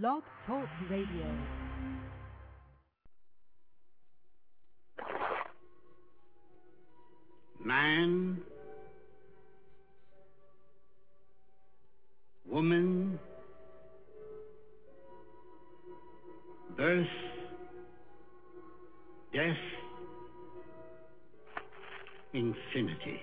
Blog Talk Radio. Man, woman, birth, death, infinity.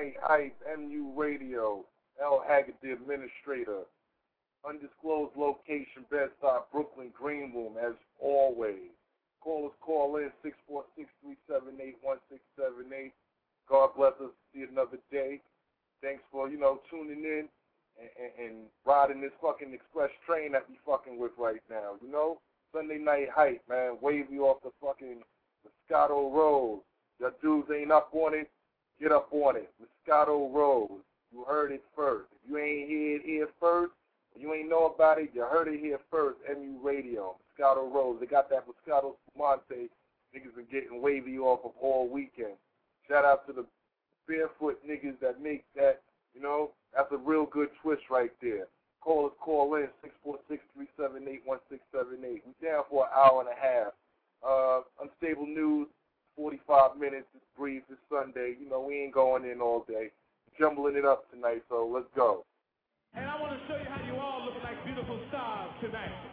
Night Hype, MU Radio, L. Haggard, the administrator. Undisclosed location, Bed-Stuy, Brooklyn, Green Room, as always. Call us, call in, 646-378-1678. God bless us see another day. Thanks for, you know, tuning in and, and, and riding this fucking express train that we fucking with right now, you know? Sunday Night Hype, man. Wavy off the fucking Moscato Rose. Your dudes ain't up on it, get up on it. Moscato Rose. You heard it first. If you ain't hear it here first, you ain't know about it, you heard it here first. MU Radio, Moscato Rose. They got that Moscato Monte. Niggas been getting wavy off of all weekend. Shout out to the barefoot niggas that make that, you know, that's a real good twist right there. Call us, call in, 646-378-1678. We down for an hour and a half. Uh, unstable news, 45 minutes. It's brief. It's Sunday. You know, we ain't going in all day. Jumbling it up tonight, so let's go. And I want to show you how you all look like beautiful stars tonight.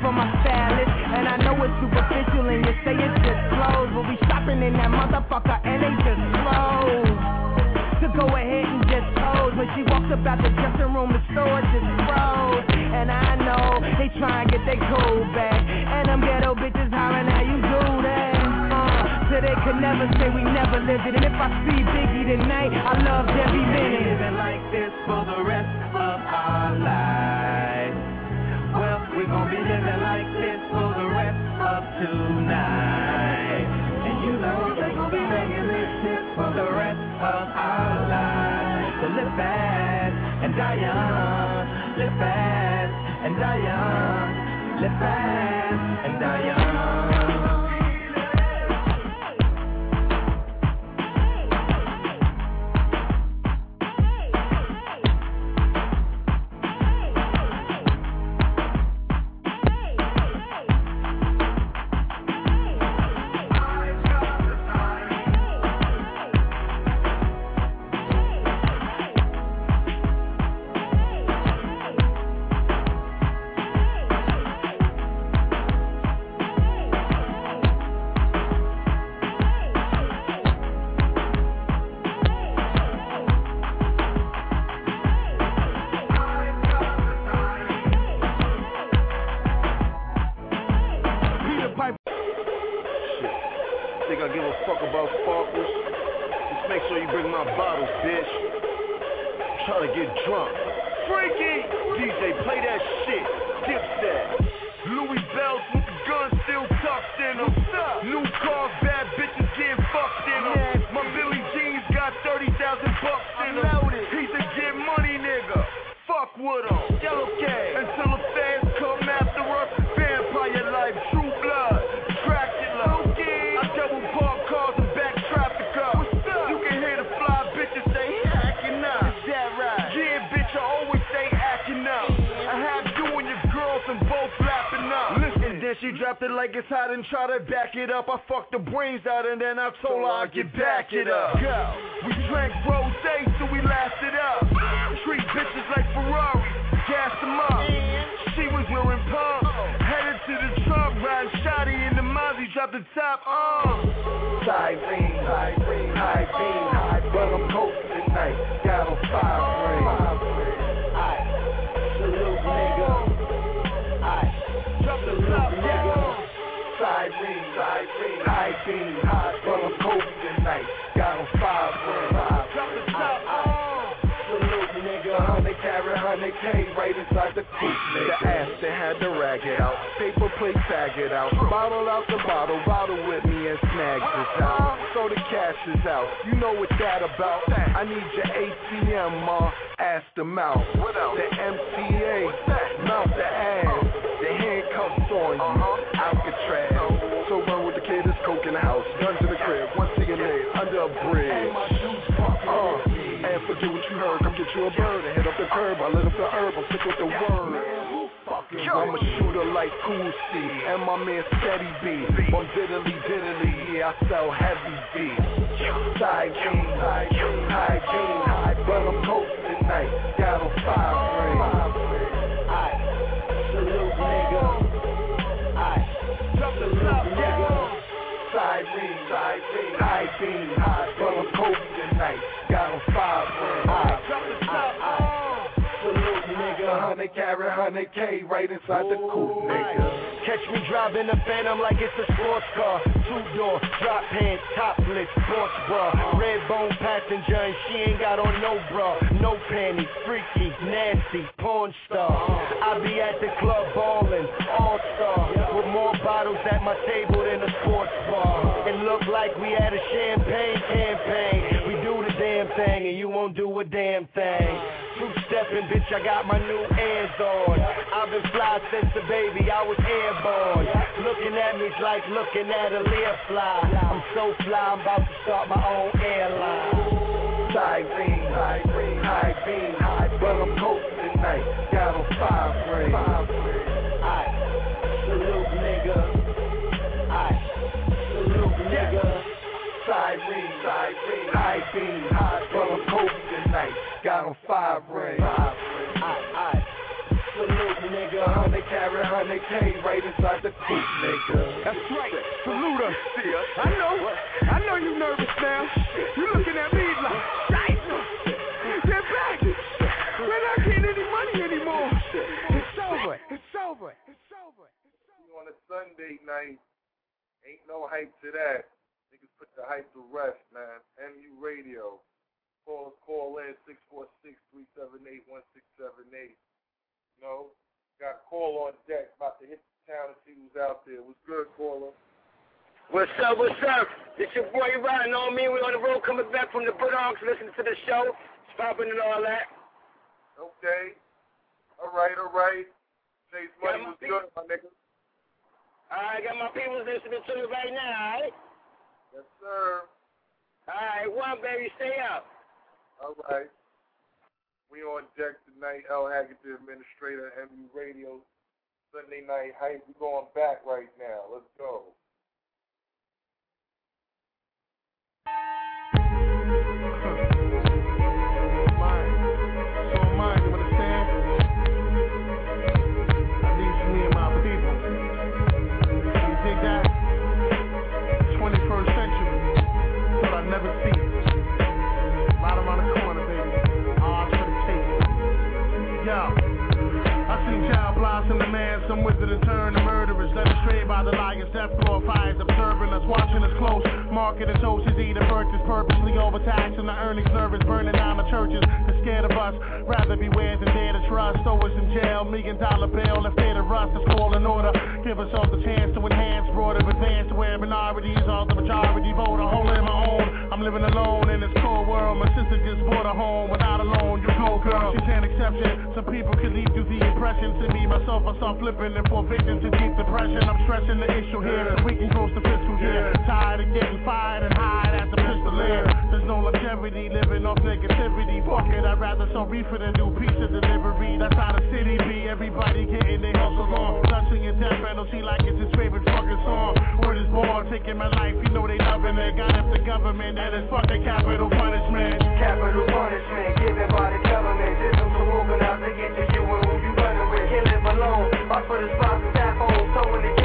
For my stylist. And I know it's superficial and you say it's just clothes. But we shopping in that motherfucker and they just slow. To go ahead and just pose. When she walks up out the dressing room, the store just froze. And I know they try and get their cool back. And them ghetto bitches hollering how you do that. Uh, so they could never say we never lived it. And if I see Biggie tonight, I love every minute. Living like this for the rest of our lives. Gonna be living like this for the rest of tonight. And you know we're gonna be making this shit for the rest of our lives. So live fast and die young. Live fast and die young. Live fast and die young. Back it up. I fucked the brains out and then I told her I'd get back it up. Go. We drank rose so we lasted up. Treat bitches like Ferrari, gas them up. She was wearing pump, headed to the trunk, riding shotty in the Mozzie, drop the top on. Cyrene, Cyrene, high beam, high but I'm tonight. Got on five the on. Salute nigga, hundred carry, hundred K right inside the coupe. The ass that had to rag it out. Paper plate, tag it out. Bottle out the bottle, bottle with me and snag this out. So the cash is out. You know what that about. I need your ATM, ma. Ask them out. The MCA, mount the ass. A bridge. Uh, and forget what you heard. Come get you a bird and hit up the curb. I lit up the herb. I'm sick with the word. I'm a shooter like Cool C and my man Steady B. On diddly diddly, yeah, I sell heavy B. Side jeans, high jeans, high high, but I'm posted tonight. Got on five High beam, high, but I'm posted tonight. Got on five ring. Aight, aight, aight. Salute nigga, hundred carry, carry 100K right inside the coupe, nigga. Catch me driving a phantom like it's a sports car. Two door, drop pants, topless, sports bra. Red bone passenger and she ain't got on no bra. No panties, freaky, nasty, porn star. I be at the club ballin', all star. Bottles at my table than a sports bar. It look like we had a champagne campaign. We do the damn thing and you won't do a damn thing. Two stepping, bitch, I got my new airs on. I've been fly since the baby, I was airborne. Looking at me's like looking at a Lear fly. I'm so fly, I'm about to start my own airline. Side beam, high beam, high beam, high But I'm coasting tonight, got on five ring. Beam, high beam, high But I'm coasting tonight, got on five ring. Aye, aye, salute nigga. 100 carry 100K right inside the coupe, nigga. That's right. Salute us. I know. I know you nervous now. You looking at me like, shit. Get back. We're not getting any money anymore. It's over. It's over. It's over. on a Sunday night. Ain't no hype to that. The hype to rest, man. MU Radio. Call call in 646-378-1678. You know, got a call on deck. About to hit the town and see who's out there. What's good, caller? What's up, what's up? It's your boy riding on me. We on the road coming back from the Bronx, listening to the show. It's popping and all that. Okay. All right, all right. Chase Money my was people. good, my nigga. I got my people listening to me right now, alright? Yes, sir. Alright, one baby, stay up. All right. We on deck tonight. L. Haggard, the administrator, MU Radio. Sunday night hype. We going back right now. Let's go. Wizard and turn the murderers, led astray by the liars, death glorifies, observing us, watching us close. Marketing toast is either purchased purposely overtaxing the earnings nervous, burning down the churches. They're scared of us, rather beware than dare to trust. Throw us in jail, million dollar bail, if they're to rust, it's all in order. Give ourselves a chance to enhance, broader advance to where minorities are the majority voter. Holding my own, I'm living alone in this cold world. My sister just bought a home without a loan. You go, girl. She's an exception. Some people can leave through the impression. To me, myself, I start flipping and fall victim to deep depression. I'm stressing the issue here. We can close the fiscal year. Tired of getting fired and hide at the pistol air. There's no longevity living off negativity. Fuck it, I'd rather sell reefer than do pizza delivery. That's how the city be. Everybody getting their hustle on. Touching your death penalty like it's his favorite fucking song. Word is born, taking my life. You know they loving it. Got up the government that is fucking capital punishment. Capital punishment given by the government. Organized to get to you and who you running with. Can't live alone. Fight for the spots tap on. Towing the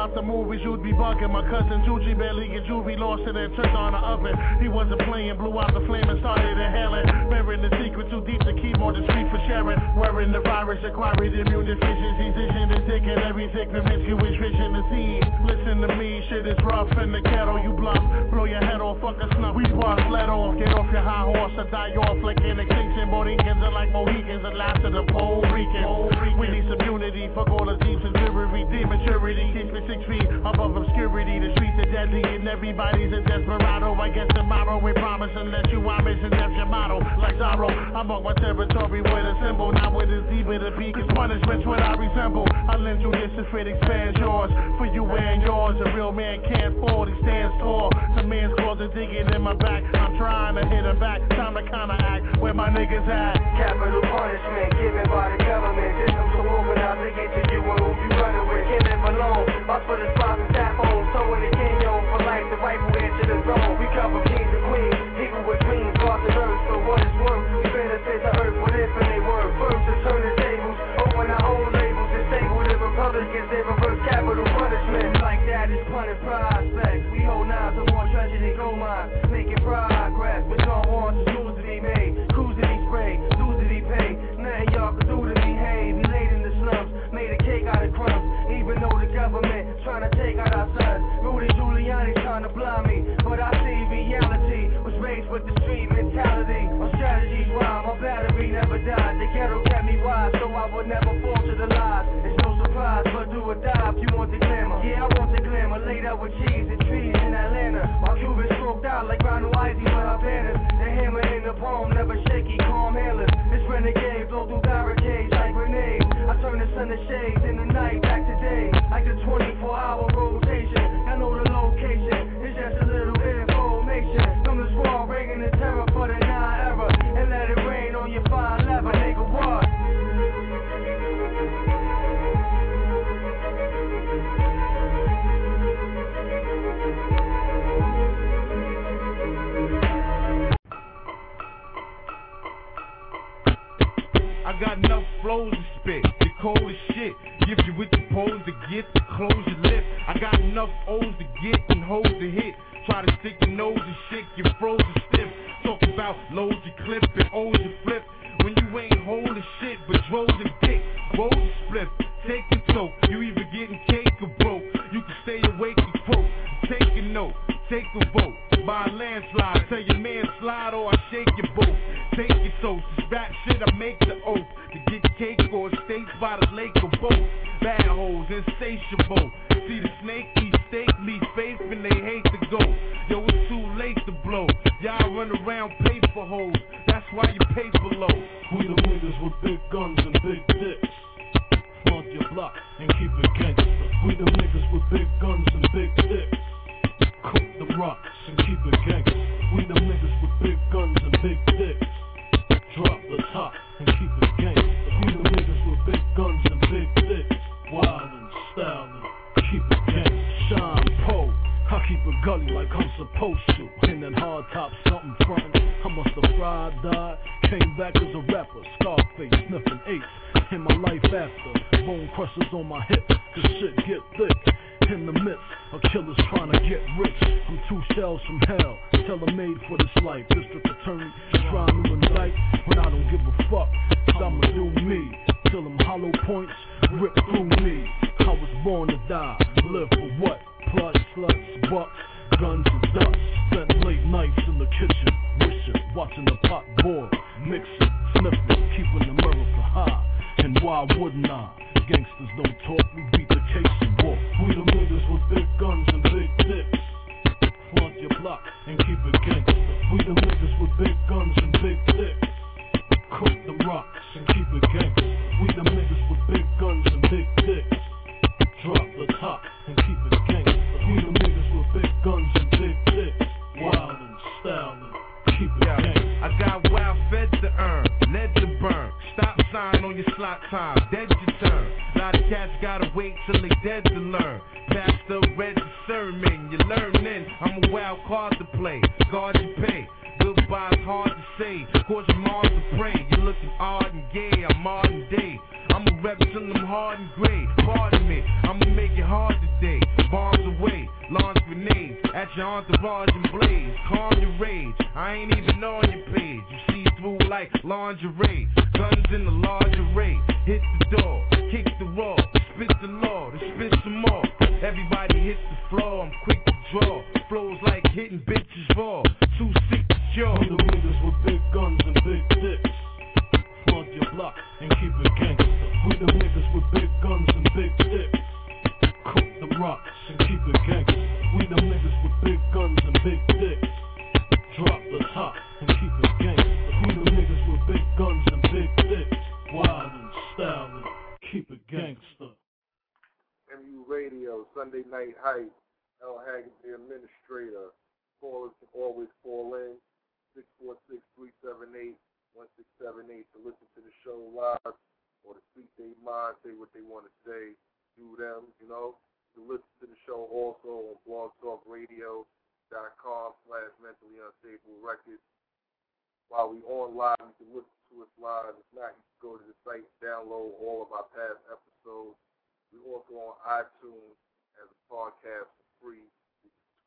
out the movies, you'd be bugging. My cousin Juji barely get juvie, lost in and turned on the oven. He wasn't playing, blew out the flame and started inhaling. Burying the secret too deep to keep on the street for sharing. Wearing the virus, acquired immune deficiencies, vision is taking everything promiscuous, vision to see. Listen to me, shit is rough in the ghetto, you bluff. Blow your head off, fuck a snuff. We bust, let off, get off your high horse or die off like an extinction. Mohicans are like Mohicans, the last of the Puerto Rican. We need some unity, fuck all the deep sincerity, deep maturity. Keep six feet above obscurity. The streets are deadly and everybody's a desperado. I guess tomorrow we promise unless you are missing that's your motto. Like Zorro, I mark my territory with a symbol, not with a Z, but a B. Cause punishment's what I resemble. I lend you this if it expands yours. For you and yours, a real man can't fall, he stands tall. The man's cause is digging in my back. I'm trying to hit him back. Time to counteract where my niggas high. Capital punishment given by the government. Systems to out to get to you and who you running with. Killing Malone, bust for the spot and tap on. Towing the canyon for life, the rifle edge of the zone. We cover kings and queens, people with dreams, lost the earth. for what it's worth, we benefit the earth with infinite worth. First to turn the tables, open our own labels, disable the Republicans, they reverse capital punishment. Like that is punted prospects. We hold nine to more treasure than gold mines, making progress with no horses. Trying to take out our sons. Rudy Giuliani trying to blind me. But I see reality was raised with the street mentality. My strategies wild, my battery never died. The ghetto kept me wise, so I would never fall to the lies. It's no surprise, but do or die if you want the glamour. Yeah, I want the glamour. Laid out with cheese and trees in Atlanta. While Cubans stroked out like Ronald Isley with our banners. The hammer in the palm, never shaky, calm handlers. This renegade blow through barricades like grenades. I turn the sun to shades in the night back to day. Like a 24 hour rotation. I know the location. It's just a little information. From this wall, bringing the terror for the nine era. And let it rain on your 511, nigga, what? I got enough flows to spit. The cold as shit. Gives you with the pose to get close your lip. I got enough O's to get and hoes to hit. Try to stick your nose and shit, get frozen stiff. Talk about loads you clip and O's you flip. When you ain't holding shit, but droves and dick. Rolls you split, take a toke. You either getting cake or broke. You can stay awake and quote. Take a note, take a vote. By a landslide, tell your man slide or I shake your boat. Take your toast, this rap shit I make the oath. Cake or estates by the lake or boat. Bad hoes, insatiable. See the snake eat steak, leave faith and they hate to go. Yo, it's too late to blow. Y'all run around paper hoes. That's why you pay for low. We the niggas with big guns to. In that hard top, something frontin'. I must have fried, died, came back as a rapper. Scarface, sniffing ace. In my life after, bone crushers on my hip.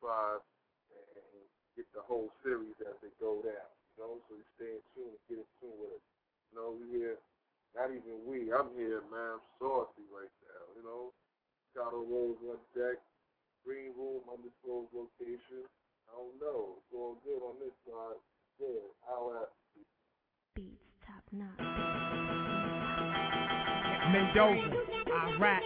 Subscribe and get the whole series as they go down. You know, so you stay in tune and get in tune with us. You know, we here, not even we, I'm here, man. I'm saucy right now, you know. Scotto Rose on deck, green room, undisclosed location. I don't know. It's all good on this side. Good. How at Beats top notch. Mendoza, Iraq.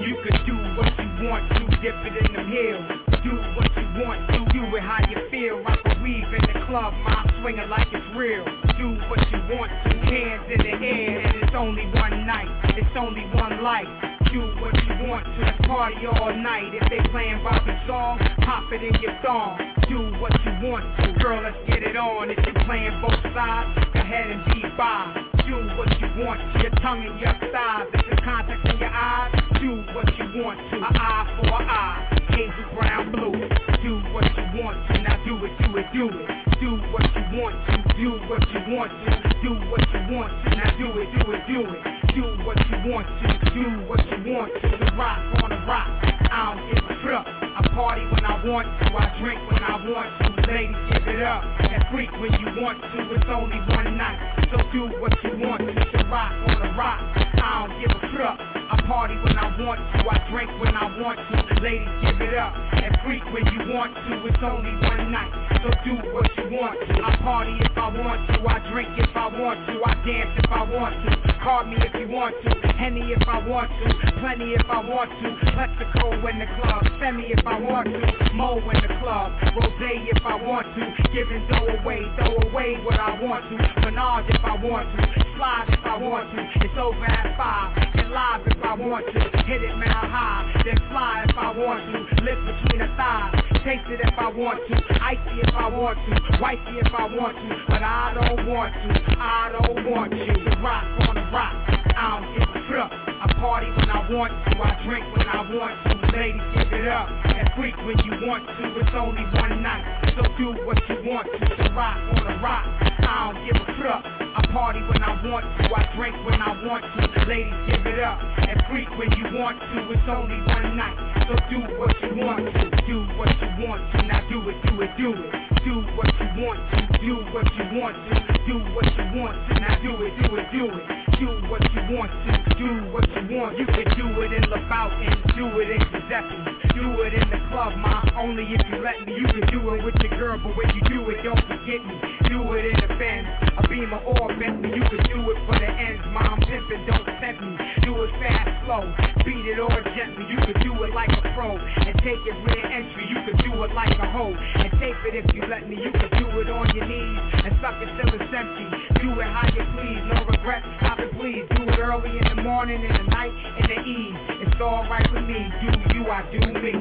You could do what you want to, dip it in the hills. Do what you want to, do it how you feel. Rock a weave in the club, mind swinging like it's real. Do what you want to, hands in the air, and it's only one night, it's only one life. Do what you want to, party all night. If they playing Bobby song, pop it in your thong. Do what you want to, girl, let's get it on. If you playing both sides, go ahead and be by. Do what you want to, your tongue and your thighs. If the contacts in your eyes, do what you want to. An eye for an eye, hazel brown blue. Do what you want to, now do it, do it, do it. Do what you want to, do what you want to. Do what you want to, now do it, do it, do it. Do what you want to, do what you want to. The rock on the rock, I don't give a fuck. I party when I want to, I drink when I want to. Ladies, give it up and freak when you want to. It's only one night, so do what you want to. The rock on the rock, I don't give a fuck. I party when I want to, I drink when I want to. Ladies, give it up and freak when you want to. It's only one night, so do what you want. I party if I want to, I drink if I want to, I dance if I want to. Call me if you want to, Henny if I want to, plenty if I want to. Mexico in the club, semi if I want to, Mo in the club, Rose if I want to. Giving dough away, throw away what I want to. Menage if I want to, slide if I want to. It's over at five, live if I want to. Hit it mile high, then fly if I want to. Lift between the thighs, taste it if I want to. Icy if I want to, wifey if I want to. But I don't want to, I don't want you. Rock on the rock, I don't give a fuck. I party when I want to, I drink when I want to. Ladies, give it up and freak when you want to. It's only one night, so do what you want to. The rock on the rock, I don't give a fuck. I party when I want to, I drink when I want to. Ladies, give it up and freak when you want to. It's only one night, so do what you want to. Do what you want to, now do it, do it, do it. Do what you want to, do what you want to. Do what you want to, now do it, do it, do it. Do what you want to, do what you want. You can do it in LaFountain, do it in Giuseppe. Do it in the club, ma, only if you let me. You can do it with your girl, but when you do it, don't forget me. Do it in the Benz, a Beamer or a Bentley. You can do it for the ends, mom pimpin', don't tempt me. It fast, slow, beat it or gently. You can do it like a pro and take it rear entry. You can do it like a hoe and tape it if you let me. You can do it on your knees and suck it till it's empty. Do it how you please, no regrets, cop it please. Do it early in the morning, in the night, in the eve. It's alright with me. Do you, I do me.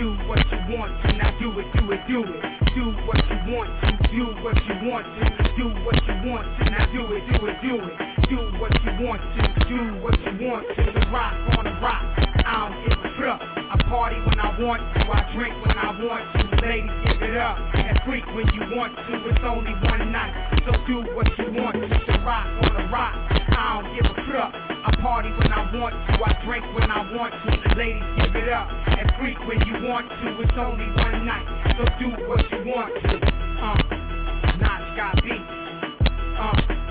Do what you want to, now do it, do it, do it. Do what you want to, do what you want to. Do what you want to, now do it, do it, do it. Do what you want to, do what you want to. The rock on the rock, I don't give a fuck. I party when I want to, I drink when I want to. Ladies, give it up and freak when you want to. It's only one night, so do what you want to. The rock on the rock, I don't give a fuck. I party when I want to, I drink when I want to. Ladies, give it up and freak when you want to. It's only one night, so do what you want to. Uh, Notch got beats. Uh,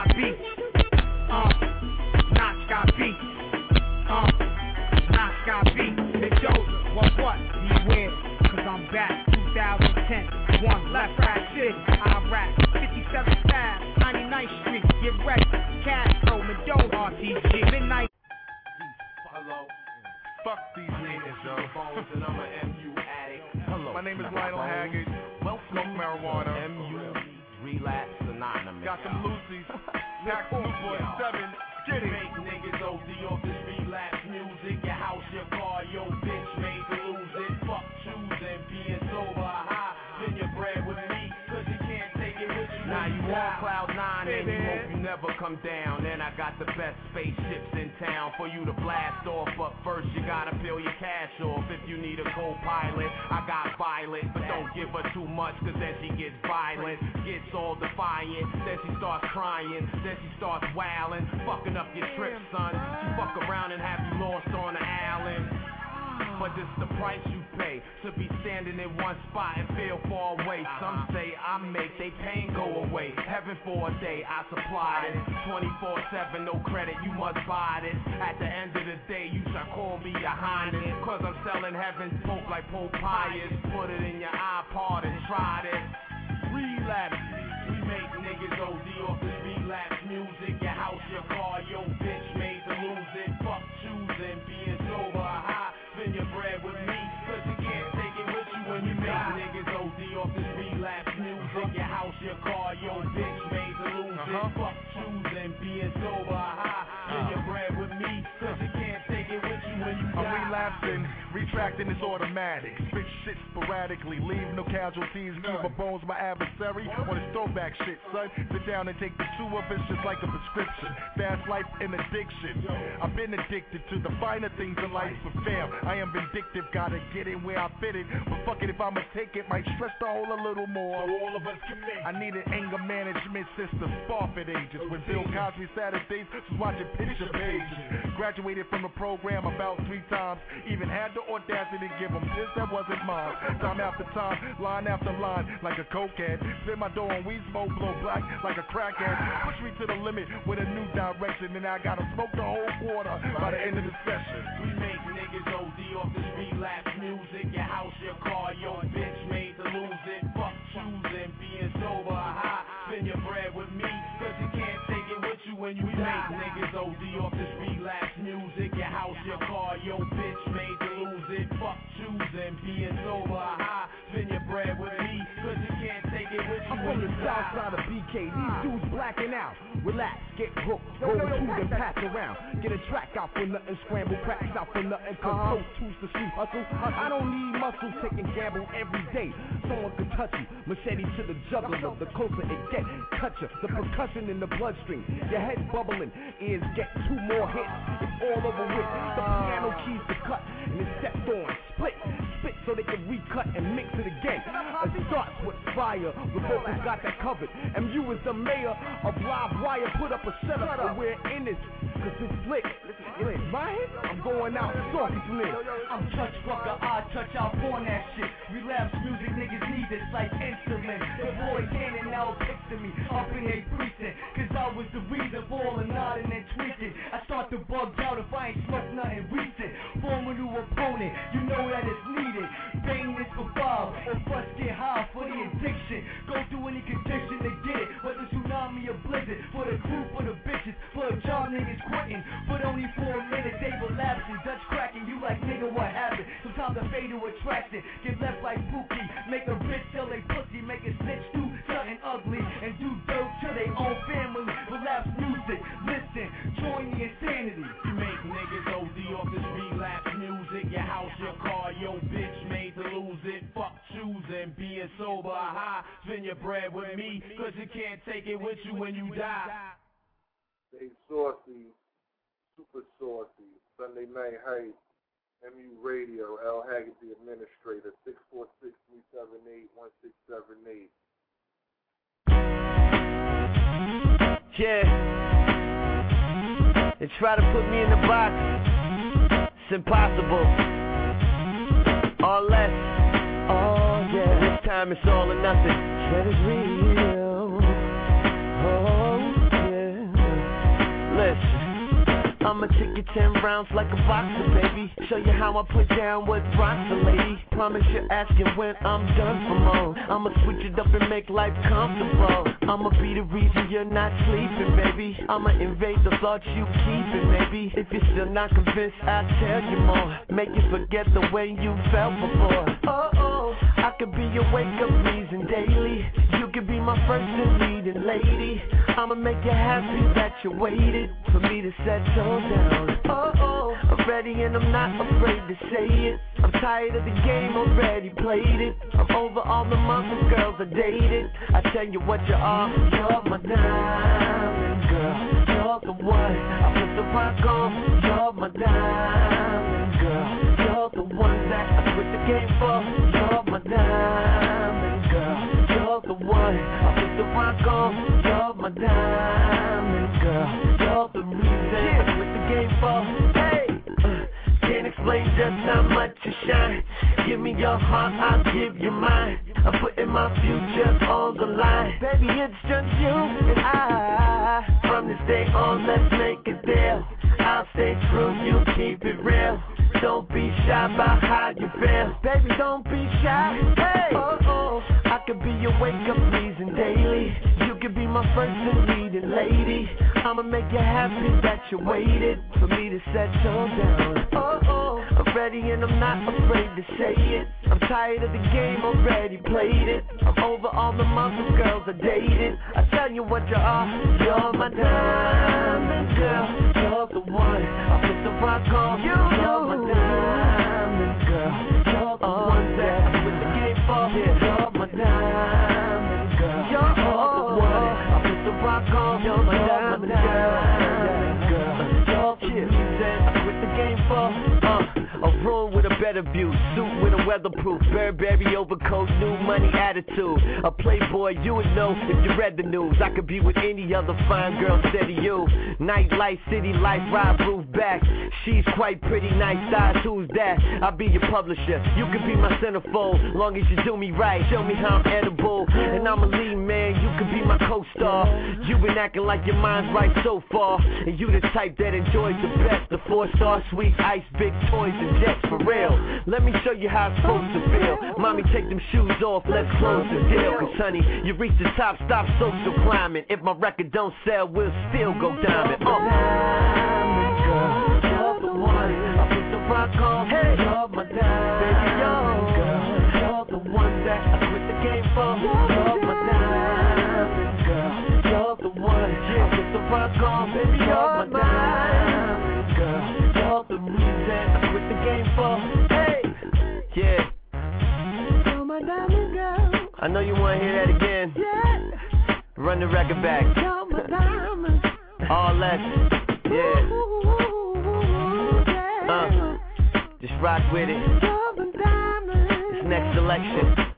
got beats. Uh, Notch got beats. Uh, Notch got beats. Mendoza, what what? Beware, cause I'm back. 2010, one left right city, rap 57 Ave, 99th Street, get ready. Castro, Mendoza, RTG, midnight. Hello. Fuck these niggas, yo. Phones and I'm an MU addict. Hello. My name is Lionel Haggard. Well, smoke marijuana. MU relapse anonymous. Got some Lucy's. Pack Newport 7. Get it. Come down. And I got the best spaceships in town for you to blast off. But first you gotta peel your cash off. If you need a co-pilot, I got Violet, but don't give her too much, cause then she gets violent, gets all defiant. Then she starts crying, then she starts wailing, fucking up your trip, son. She fuck around and have you lost on the island. But it's the price you pay to be standing in one spot and feel far away. Uh-huh. Some say I make they pain go away. Heaven for a day, I supply it. 24-7, no credit, you must buy this. At the end of the day, you shall call me your highness. Cause I'm selling heaven's pope like Pope Pius. Put it in your iPod and try this. Relapse. We make niggas OD off this relapse music. Your house, your car, your bitch made to lose it. Fuck choosing, being Your car, your bitch made to lose it. Uh-huh. Fuck choosing, being sober high. Ah. Spend your bread with me, cause it I'm relapsing, retracting is automatic. Spit shit sporadically, leave no casualties. Keep my bones my adversary on his throwback shit, son. Sit down and take the two of us just like a prescription. Fast life and addiction. I've been addicted to the finer things in life, but fam, I am vindictive. Gotta get in where I fit it. But fuck it, if I'ma take it, might stress the hole a little more. So all of us make. I need an anger management system, Spofford ages. When Bill Cosby Saturdays was watching picture pages. Graduated from the program about three times. Even had the audacity to give them this that wasn't mine. Time after time, line after line, like a cokehead. Spit my dough on weed smoke, blow black like a crackhead. Push me to the limit with a new direction, and I gotta smoke the whole quarter by the end of the session. We make niggas OD off this relapse music. Your house, your car, your bitch made to lose it. Fuck choosing, being sober or high. Spend your bread with me, cause you can't take it with you when you die. Niggas OD off this relapse music. Your house, your bitch made to lose it. Fuck choosing, being sober high. Spend your bread with me, cause you can't take it with you I'm from the south side of BK. These ah. dudes blacking out. Relax, get hooked, roll two, then pass around. Get a track out for nothing, scramble cracks out for nothing. Cause pro tools the street hustle. I don't need muscle, taking gamble every day. Someone could touch you, machete to the jugular. The closer it get, cut you. The percussion in the bloodstream. Your head bubbling, ears get two more hits. It's all over with. The piano uh. keys to cut, and it's stepped on, split, spit so they can recut and mix it again. Uh-huh. It starts with fire, the vocals got that covered. MU is the mayor of Live Wire, put up a setup, and we're in it, cause it's lit. It's my hit, I'm going out talking to this. I'm touch fucker, I touch out on that shit. Relapse music, niggas need this like insulin. The boys handing out pics to me up in a precinct. Cause I was the reason for all the nodding and tweaking. I start to bug out if I ain't smoked nothing recent. Form a new opponent, you know that it's needed. Bang this for Bob, or bust get high for the addiction. Go through any condition to get it, whether tsunami or blizzard. For the crew, for the bitches, for the job niggas quitting. But only for a minute, they relapsing. Dutch cracking, you like nigga, what happened? Sometimes I fade to attraction, get left like Pookie. Make a bitch sell they pussy, make a snitch do something ugly. And do dirt to their own family. Relapse music, listen, join the insanity. You make niggas OD off this relapse music. Your house, your car, your bitch lose it. Fuck choosing, being sober or high. Spend your bread with me, cause you can't take it with you when you die. Stay saucy, super saucy. Sunday night hype. MU Radio, L. Haggard, the administrator, 646 378 1678. Yeah. They try to put me in the box. It's impossible. Or less. Time it's all or nothing. That is real. Oh yeah. Listen. I'ma take you ten rounds like a boxer, baby. Show you how I put down what rocks a lady. Promise you're asking when I'm done for more. I'ma switch it up and make life comfortable. I'ma be the reason you're not sleeping, baby. I'ma invade the thoughts you keeping, baby. If you're still not convinced, I'll tell you more. Make you forget the way you felt before. Oh, I could be your wake up reason daily. You could be my first and leading lady. I'ma make you happy that you waited for me to settle down. Oh oh, I'm ready and I'm not afraid to say it. I'm tired of the game, already played it. I'm over all the muscle girls I dated. I tell you what you are, you're my diamond girl. You're the one I put the rock on. You're my diamond girl. You're the one that I quit the game for. Diamond girl. You're the one I put the rock on. You're my diamond girl. You're the reason I quit the game for. Hey, uh, can't explain just how much you shine. Give me your heart, I'll give you mine. I'm putting my future on the line. Baby, it's just you and I. From this day on, let's make a deal. I'll stay true, you keep it real. Don't be shy about how you feel. Baby, don't be shy. Hey, oh, oh. I could be your wake up reason daily. You could be my first and leading lady. I'ma make you happy that you waited for me to settle down. Oh, oh. Ready and I'm not afraid to say it. I'm tired of the game, already played it. I'm over all the monster girls I dated. I tell you what you are, you're my diamond girl. You're the one I put the rock on. You, you're my diamond girl. You're the one room weatherproof, Burberry overcoat, new money attitude. A playboy, you would know if you read the news. I could be with any other fine girl instead of you. Nightlife, city life, ride roof back. She's quite pretty, nice size. Who's that? I'll be your publisher. You can be my centerfold, long as you do me right. Show me how I'm edible, and I'm a lead man. You can be my co-star. You been acting like your mind's right so far, and you the type that enjoys the best. The four-star sweet ice, big toys and jets for real. Let me show you how it's supposed to feel. Mommy, take them shoes off, let's close the deal. Cause honey, you reached the top, stop social climbing. If my record don't sell, we'll still go diamond. Uh. Diamond girl, you're the one. I put the rock on. Hey, you're my diamond. I know you wanna hear that again. Yeah. Run the record back. All that. Yeah. Uh, just rock with it. This next selection.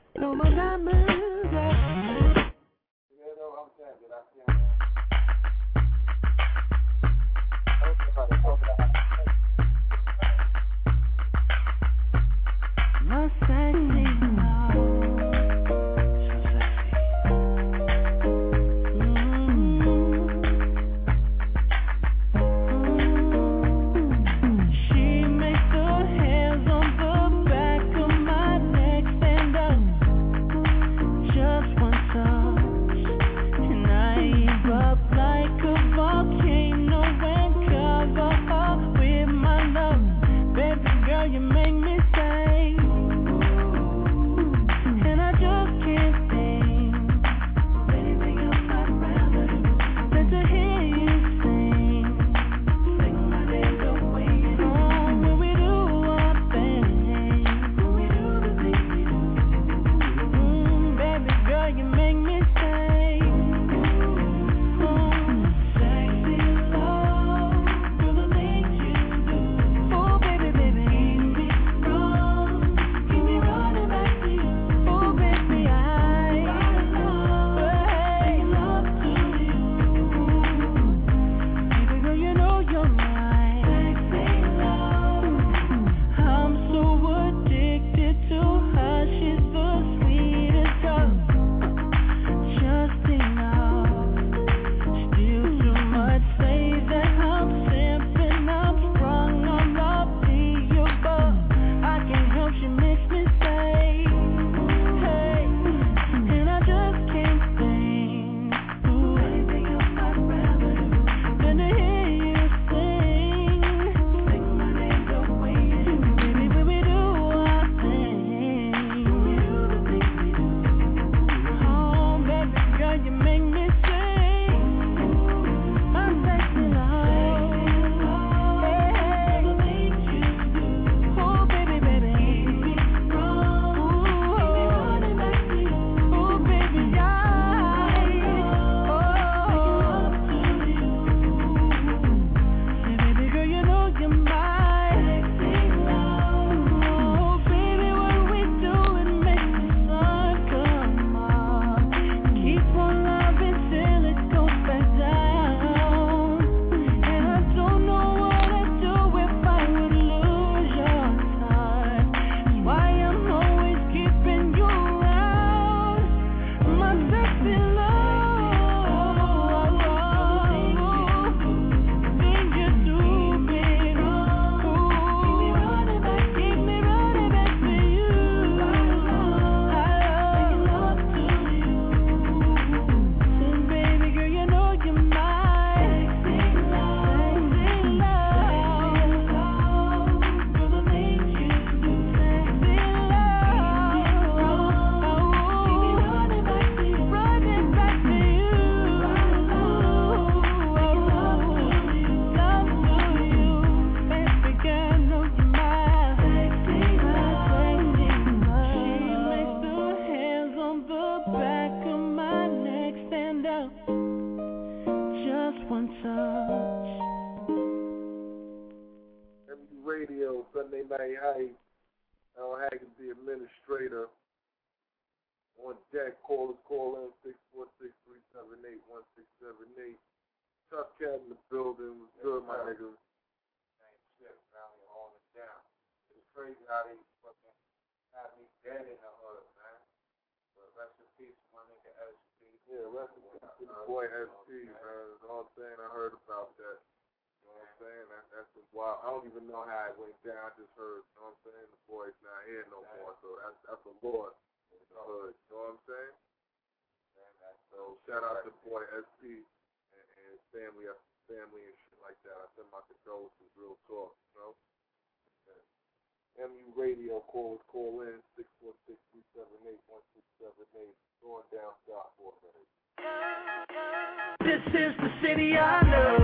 The city I know.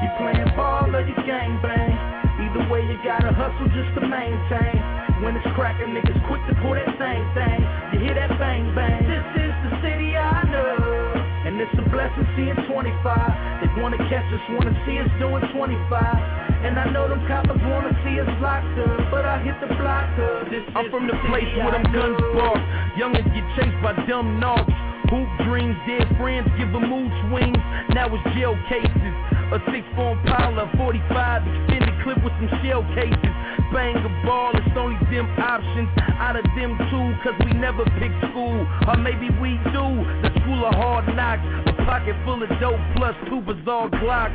You playing ball or you gang bang. Either way, you gotta hustle just to maintain. When it's cracking, niggas quick to pull that same thing. You hear that bang bang. This is the city I know. And it's a blessing seeing 25. They wanna catch us, wanna see us doing 25. And I know them coppers wanna see us locked up, but I hit the block up. This I'm from the place where them guns bark. Youngins get chased by dumb knocks. Hoop dreams, dead friends give them mood swings. Now it's jail cases. A six form Impala, 45 extended clip with some shell cases. Bang a ball, it's only them options. Out of them two, cause we never pick school. Or maybe we do. The school of hard knocks. A pocket full of dope plus two bizarre glocks.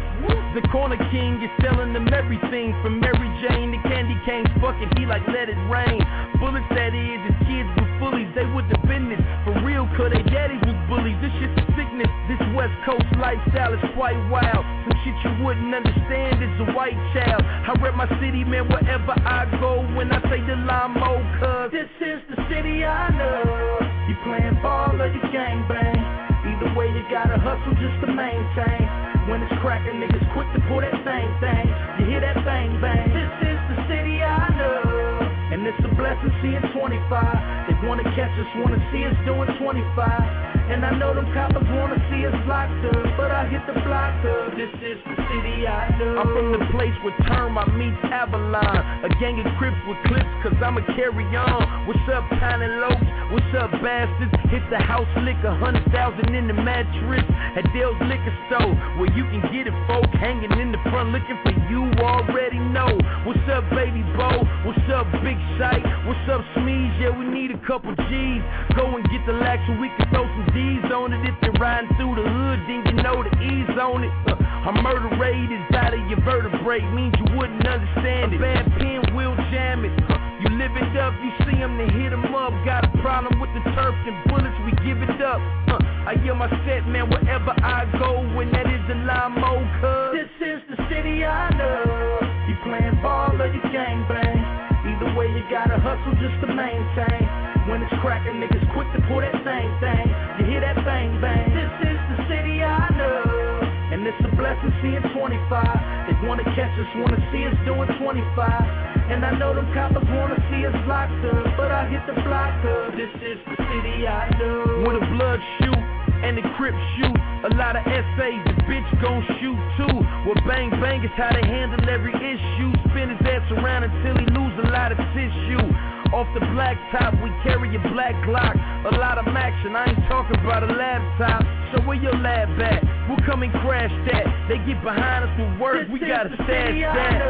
The corner king is selling them everything from Mary Jane to candy canes. Fuck it, he like let it rain. Bullets that is, his kids bullies. They would have been this for real, cause they daddies was bullies. This shit's a sickness. This West Coast lifestyle is quite wild. Some shit you wouldn't understand is a white child. I rep my city, man, wherever I go. When I say the Lamo, cuz This is the city I know. You playing ball or you gang bang. Either way, you gotta hustle just to maintain. When it's cracking, niggas quick to pull that same thing. You hear that bang bang. This is the city I know. And it's a blessing seeing 25. They wanna catch us, wanna see us doing 25. And I know them coppers wanna see us locked up, but I hit the block up. This is the city I know. I'm from the place where termite meets Avalon. A gang of crips with clips, cause I'ma carry on. What's up, Tiny Lokes? What's up, bastards? Hit the house lick, a hundred thousand in the mattress. At Dale's Liquor Store, where you can get it, folk. Hanging in the front looking for you already know. What's up, baby Bo? What's up, Big Sight? What's up, Smeeze? Yeah, we need a couple G's. Go and get the lax so we can throw some D's on it. If you're riding through the hood, then you know the E's on it. Uh, a murder rate is out of your vertebrae, means you wouldn't understand it. Bad pen will jam it. You live it up, you see them, they hit 'em up. Got a problem with the turf and bullets, we give it up. Uh, I hear my set, man, wherever I go, when that is the Lamo, cuz. This is the city I know. You playing ball or you gang gotta hustle just to maintain. When it's cracking, niggas quick to pull that same thing. You hear that bang bang. This is the city I know. And it's a blessing seeing 25. They wanna catch us, wanna see us doing 25. And I know them coppers wanna see us locked up, but I hit the block up. This is the city I know. When the blood shoot and the crip shoot, a lot of essays, the bitch gon' shoot too. Well, bang bang is how they handle every issue. Off the black top, we carry a black Glock. A lot of action, I ain't talking about a laptop. So where your lab at? We'll come and crash that. They get behind us with words, we gotta stash that.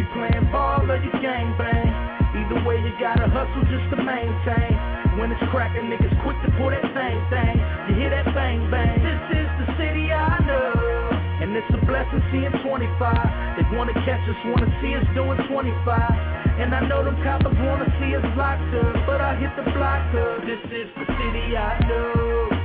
You playing ball or you gang bang. Either way, you gotta hustle just to maintain. When it's cracking, niggas quick to pull that same thing. You hear that bang bang. This is the city I know. And it's a blessing seeing 25. They wanna catch us, wanna see us doing 25. And I know them coppers wanna see us locked up, but I hit the block up. This is the city I know.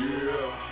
Yeah.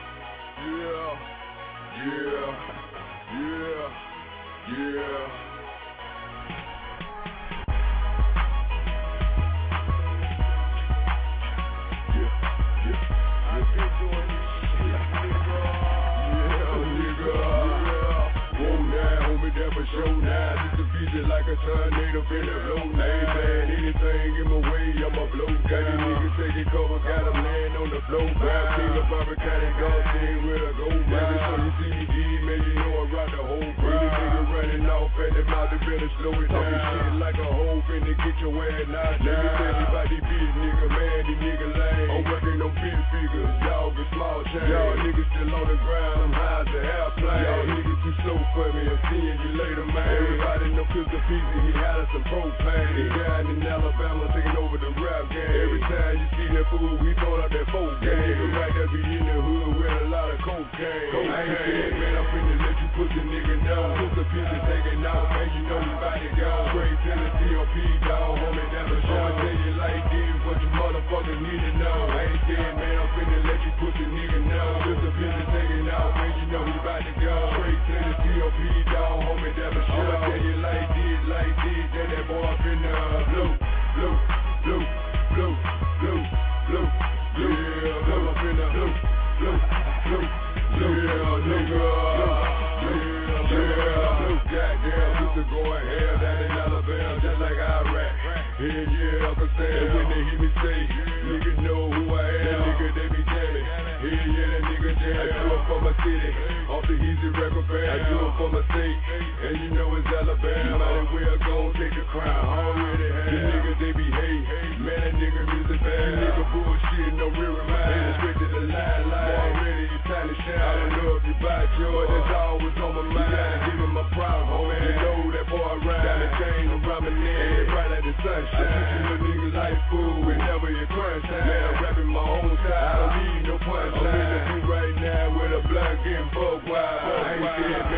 Yeah. Yeah. Like a tornado, finna blow, ain't bad. Anything in my way, I'ma blow. Got these niggas taking cover, got 'em laying on the floor. Grab king of Barricade, God thing with a gold mine. So you see me man, you know I rock the whole crowd. Any nigga running off at the mouth, they better slow it down. Talking shit like a hoe, finna get your ass knocked down. Let me tell you about these bitch nigga, man, these nigga lame. I'm working on big figures, y'all get small change. Y'all niggas still on the ground, I'm high as a airplane. Y'all niggas too slow for me, I'm seeing you later, man. Everybody know Pistol Peasy, he had us some propane. He down in Alabama, taking over the rap game. Every time you see that fool, we throwing out that folk game. That nigga right there be in the hood with a lot of cocaine. cocaine. I ain't scared, man, I'm finna let you put the nigga down. Pistol Peasy taking out, man, you know we bout to go. Straight to the TOP, dog, homie, that's a show. I'ma tell you like this, what you motherfuckers need to know. I ain't scared, man, I'm finna let you put the nigga down. Pistol Peasy taking out, man, you know we bout to go. Straight to the a show. I'ma blow, blow, blow, blow, blow, blow, yeah, blow, yeah, nigga, yeah, yeah, goddamn, hell in just like. Yeah, Uncle Sam. And when they hear me say, know who I am, that nigga they be. Yeah, that nigga. I city, record band. I do it for my state, and you know it's Alabama. You might as well go take the crown. Already have. The niggas they be hate, man, that nigga music bad. You nigga bullshit, no real remind. Headed straight to the line, line. Already it's time to shine. I don't know if you bought yours, but that's always on my mind. You gotta give him my proud, homie. You know that boy ride. Got a chain around my neck, and it bright like the sunshine. I teach you little niggas like fool whenever you crunch time. Man, I'm rapping my own style. I don't need no punchline. I'm in the booth right now block getting buck wild. I ain't scared,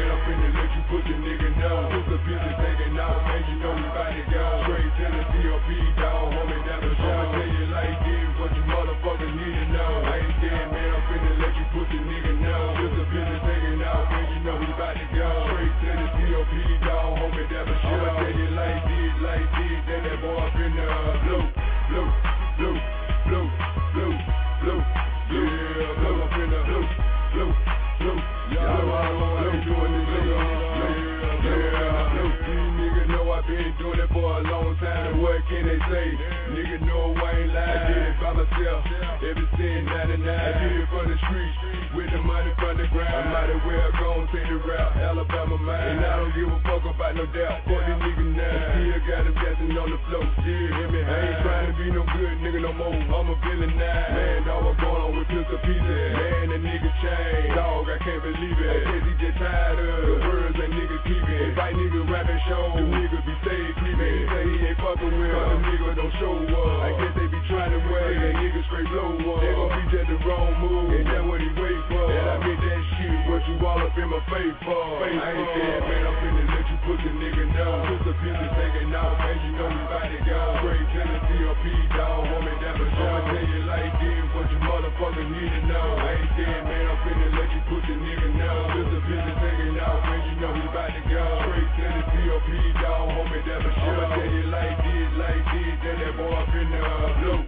been doing it for a long time, what can they say? Nigga know I ain't lying. I did it by myself, ever since 99. I did it from the streets, with the money from the ground. I might as well go and take the route, Alabama man. And I don't give a fuck about no doubt. Fuck these niggas now. Still got them dancing on the floor. Still hear me. I ain't trying to be no good nigga no more. I'm a villain now. Man, dog, I'm going on with pistol pieces. Man, the nigga changed. Dog, I can't believe it. I guess he just tired of the words that niggas keeping. If I nigga rapping shows, the niggas be staying creeping. Say he ain't fucking with us. The nigga don't show up. I guess they trying to wait. That nigga straight blow up. They gon' be just the wrong move. And that's what he wait for. And I mean that shit. What you all up in my face for? I ain't scared, man. I'm finna let you put the nigga know. Put the pieces taking out. Man, you know we bout to go. Straight to the COP, dog. Me down for sure. I'ma tell you like this. What you motherfuckers need to know. I ain't scared, man. I'm finna let you put the nigga know. Put the pieces taking out. Man, you know we bout to go. Straight to the COP, dog. Me down for sure. I'ma tell you like this, like this. Then that boy up in the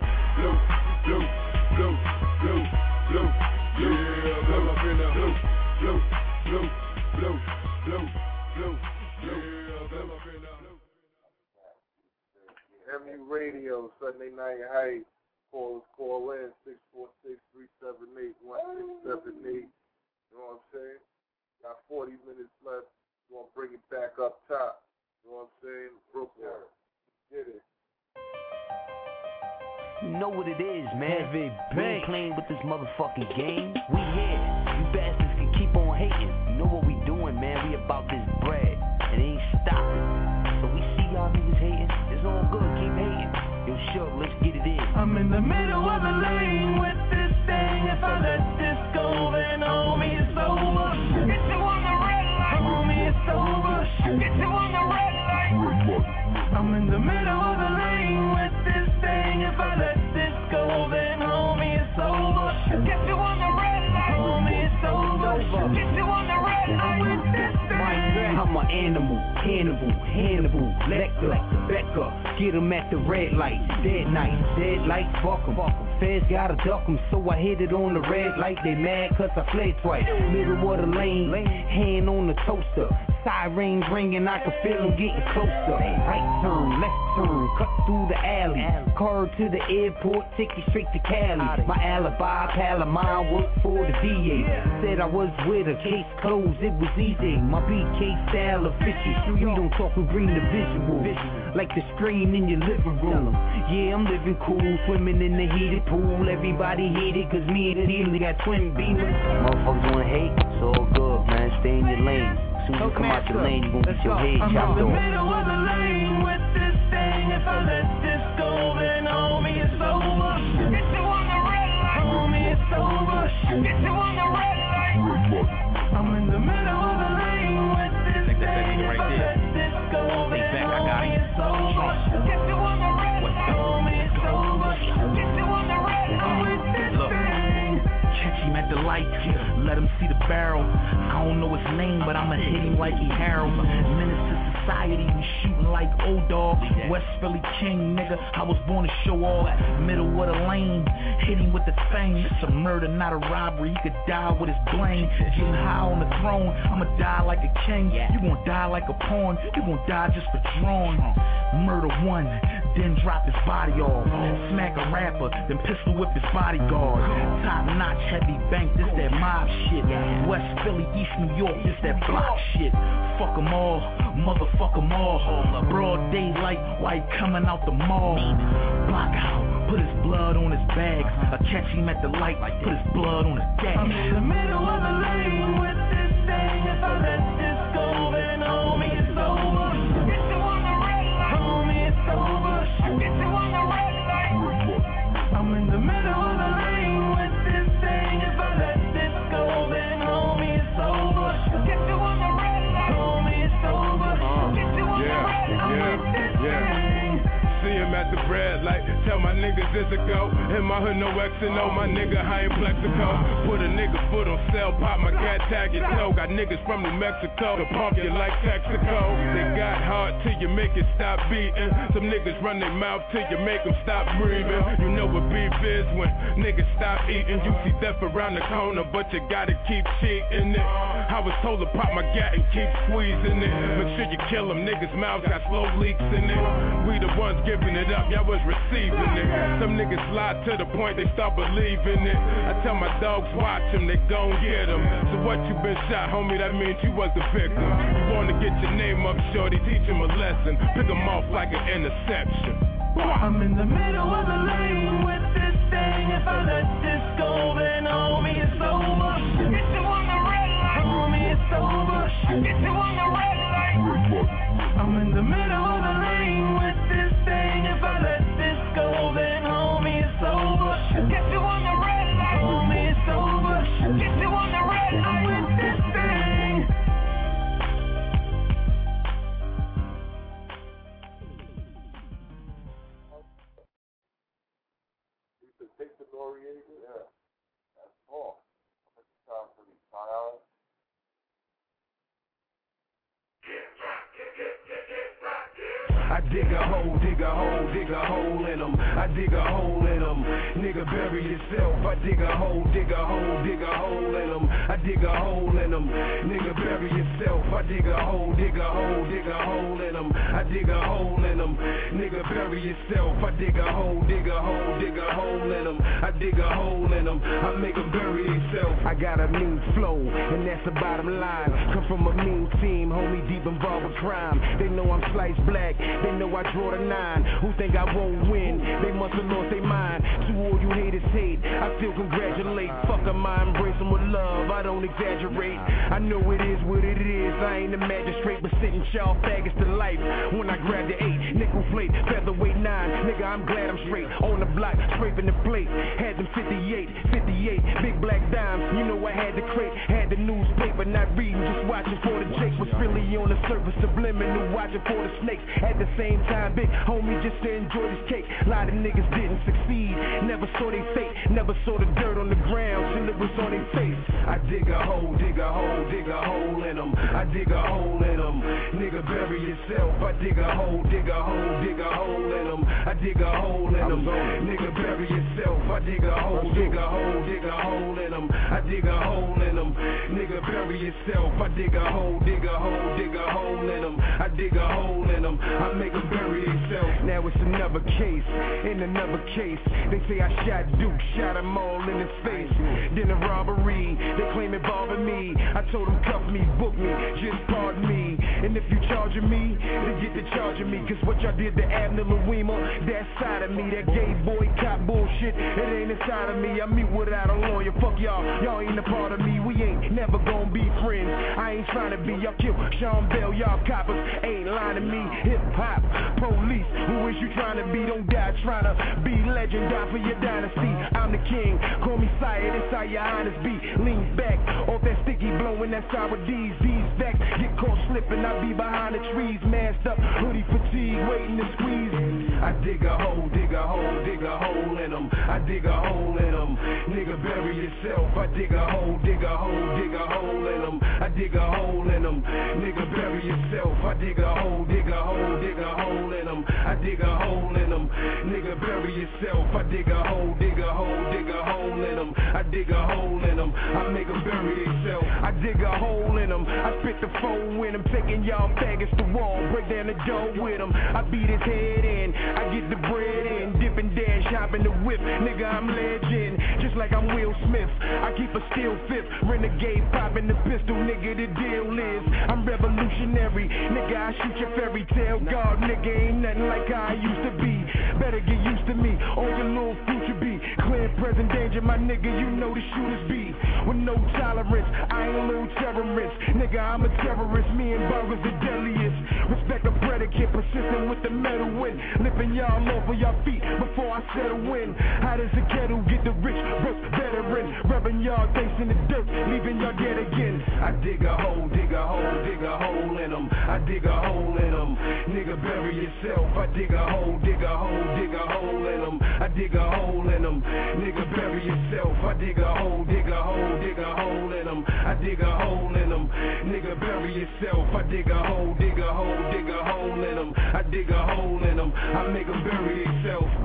MU Radio, Sunday Night Hype. Call us, call in, 646-378-1678. You know what I'm saying? Got 40 minutes left. You want to bring it back up top. You know what I'm saying? Brooklyn. Get it. You know what it is, man. We ain't playing with this motherfucking game. We here. You bastards can keep on hating. You know what we doing, man. We about this bread. And it ain't stopping. So we see y'all niggas hating. It's all good. Keep hating. Yo, Shook, let's get it in. I'm in the middle of the lane with this thing. If I let this go, then homie, it's over. Get you on the red light. Homie, it's over. Get you on the red light. I'm in the middle thing. If I let this go, then homie, it's over. Get you on the red light. Homie, it's over. Get you on the red light with this thing. I'm an animal, cannibal, Hannibal, Lecter, Becker. Get 'em at the red light, dead night, dead light, fuck 'em. Feds gotta duck 'em, so I hit it on the red light. They mad cause I fled twice. Middle of the lane, hand on the toaster. Sirens ringing, I can feel feel 'em getting closer. Right turn, left turn, cut through the alley. Car to the airport, ticket straight to Cali. My alibi, pal of mine, worked for the DA. Said I was with her, case closed, it was easy. My BK style of fishy. We don't talk, we bring the visual. Like the screen in your living room. Yeah, I'm living cool, swimming in the heated pool. Everybody heated, cause me and Healy got twin beamers. Motherfuckers wanna hate. It's all good, man. Stay in your lane. As soon as you come out your lane, you gonna get your head I'm chopped in the middle of the lane with this thing. If I let this go, then homie, it's over. Get you on the red light. Homie, it's over. Get you on light, let him see the barrel. I don't know his name, but I'ma hit him like he Harold. Menace to society, we shooting like old dog. West Philly King, nigga. I was born to show off. Middle of the lane, hit him with the thing. It's a murder, not a robbery. He could die with his bling. Getting high on the throne, I'ma die like a king. You gon' die like a pawn. You gon' die just for drawing. Murder one, then drop his body off. Smack a rapper, then pistol whip his bodyguard. Top notch, heavy bank, this that mob shit. West Philly, East New York, this that block shit. Fuck 'em all, motherfuck 'em all. Broad daylight, white coming out the mall. Block out, put his blood on his bags. I catch him at the light, put his blood on his I'm in the middle of the lane with this thing. If I let this go, at the bread light, tell my niggas it's a go. In my hood, no X and O, my nigga high in Plaxico. Put a nigga foot on sale, pop my cat tag your toe. Got niggas from New Mexico to pump you like Texaco. They got hard till you make it stop beating. Some niggas run their mouth till you make them stop breathing. You know what beef is when niggas stop eating. You see death around the corner, but you gotta keep cheating it. I was told to pop my gat and keep squeezing it. Make sure you kill them, niggas' mouths got slow leaks in it. We the ones giving it up, y'all was receiving it. Some niggas lie to the point they start believing it. I tell my dogs watch them, they gon' get them. So what you been shot, homie, that means you was the victim. You wanna get your name up, shorty, teach him a lesson. Pick him off like an interception. I'm in the middle of the lane with this thing. If I let this go, then homie, it's over. Get you on the red light, homie, it's over. Get you on the red light. I'm in the middle dig a hole in them. Nigga, bury yourself. I dig a hole, dig a hole, dig a hole in them. I make them bury themselves. I got a mean flow, and that's the bottom line. Come from a mean team, homie, deep involved with crime. They know I'm sliced black. They know I draw the nine. Who think I won't win? They must have lost their mind. To all you haters hate, I still congratulate. Fuck Fuck 'em, I embrace 'em with love. I don't exaggerate. I know it is what it is. I ain't a magistrate, but sitting y'all faggots to life. When I grab the eight, nickel plate, featherweight nine. Nigga, I'm glad I'm straight. On the block, scraping the plate. Had them 58, 58, big black dimes. You know I had the crate, had the newspaper, not reading, just watching for the jakes. Was really on the surface, subliminal, watching for the snakes. At the same time, big homie, just to enjoy this cake. A lot of niggas didn't succeed, never saw their fate, never saw the dirt on the ground till it was on their face. I dig a hole, dig a hole, dig a hole in them. I dig a hole in them. Nigga, bury yourself. I dig a hole, dig a hole, dig a hole in them. I dig a hole in them. Nigga, bury yourself. I dig a hole, dig a hole, dig a hole in them. I dig a hole in them. Nigga, bury yourself. I dig a hole, dig a hole, dig a hole in them. I dig a hole in them. I make them bury themselves. Now it's another case, in another case. They say I shot Duke, shot him all in his face. Then a robbery, they claim involving me. I told them cuff me, book me, just pardon me. And if you charging me, then get to charging me. Cause what y'all did to Abner Louima, that side of me, that gay boy cop bullshit, it ain't inside of me. I meet without a lawyer. Fuck y'all, y'all ain't a part of me. We ain't never gonna be friends. I ain't trying to be y'all kill Sean Bell, y'all coppers ain't lying to me. Hip hop, police, who is you trying to be? Don't die trying to be legend, die for your dynasty. I'm the king, call me sire, that's how your honest be. Lean back, off that sticky blowing, that's sour D's. These vex, get caught slipping, I be behind the trees, masked up, hoodie fatigue, waiting to squeeze. I dig a hole, dig a hole, dig a hole in them. I dig a hole. Nigga, bury yourself. I dig a hole, dig a hole, dig a hole in them. I dig a hole in them. Nigga, bury yourself. I dig a hole, dig a hole, dig a hole in them. I dig a hole in them. Nigga, bury yourself. I dig a hole, dig a hole, dig a hole in them. I dig a hole in them. I make them bury themselves. I dig a hole in them. I spit the phone in them. Taking y'all faggots to wall. Break down the door with them. I beat his head in. I get the bread in. Dip dash, hop in the whip. Nigga, I'm legend. Just like I'm Will Smith. I keep a steel fifth. Renegade popping the pistol. Nigga, the deal is I'm revolutionary. Nigga, I shoot your fairy tale. God, nigga, ain't nothing like I used to be. Better get used to me. On your little future be. Clear present danger, my nigga. You know the shooters be. With no tolerance. I ain't little terrorist. Nigga, I'm a terrorist. Me and Bug was the deadliest. Respect the predicate. persistent with the metal win. Lifting y'all over your feet before I settle in. How does a kettle get the rich, broke veteran? Rubbing y'all face in the dirt, leaving y'all dead again. I dig a hole, dig a hole, dig a hole in them. I dig a hole in them. Nigga, bury yourself. I dig a hole, dig a hole, dig a hole in them. I dig a hole in them. Nigga, bury yourself. I dig a hole, dig a hole, dig a hole in them. I dig a hole Nigga, bury yourself. I dig a hole, dig a hole, dig a hole in them. I dig a hole in them. I make them bury themselves.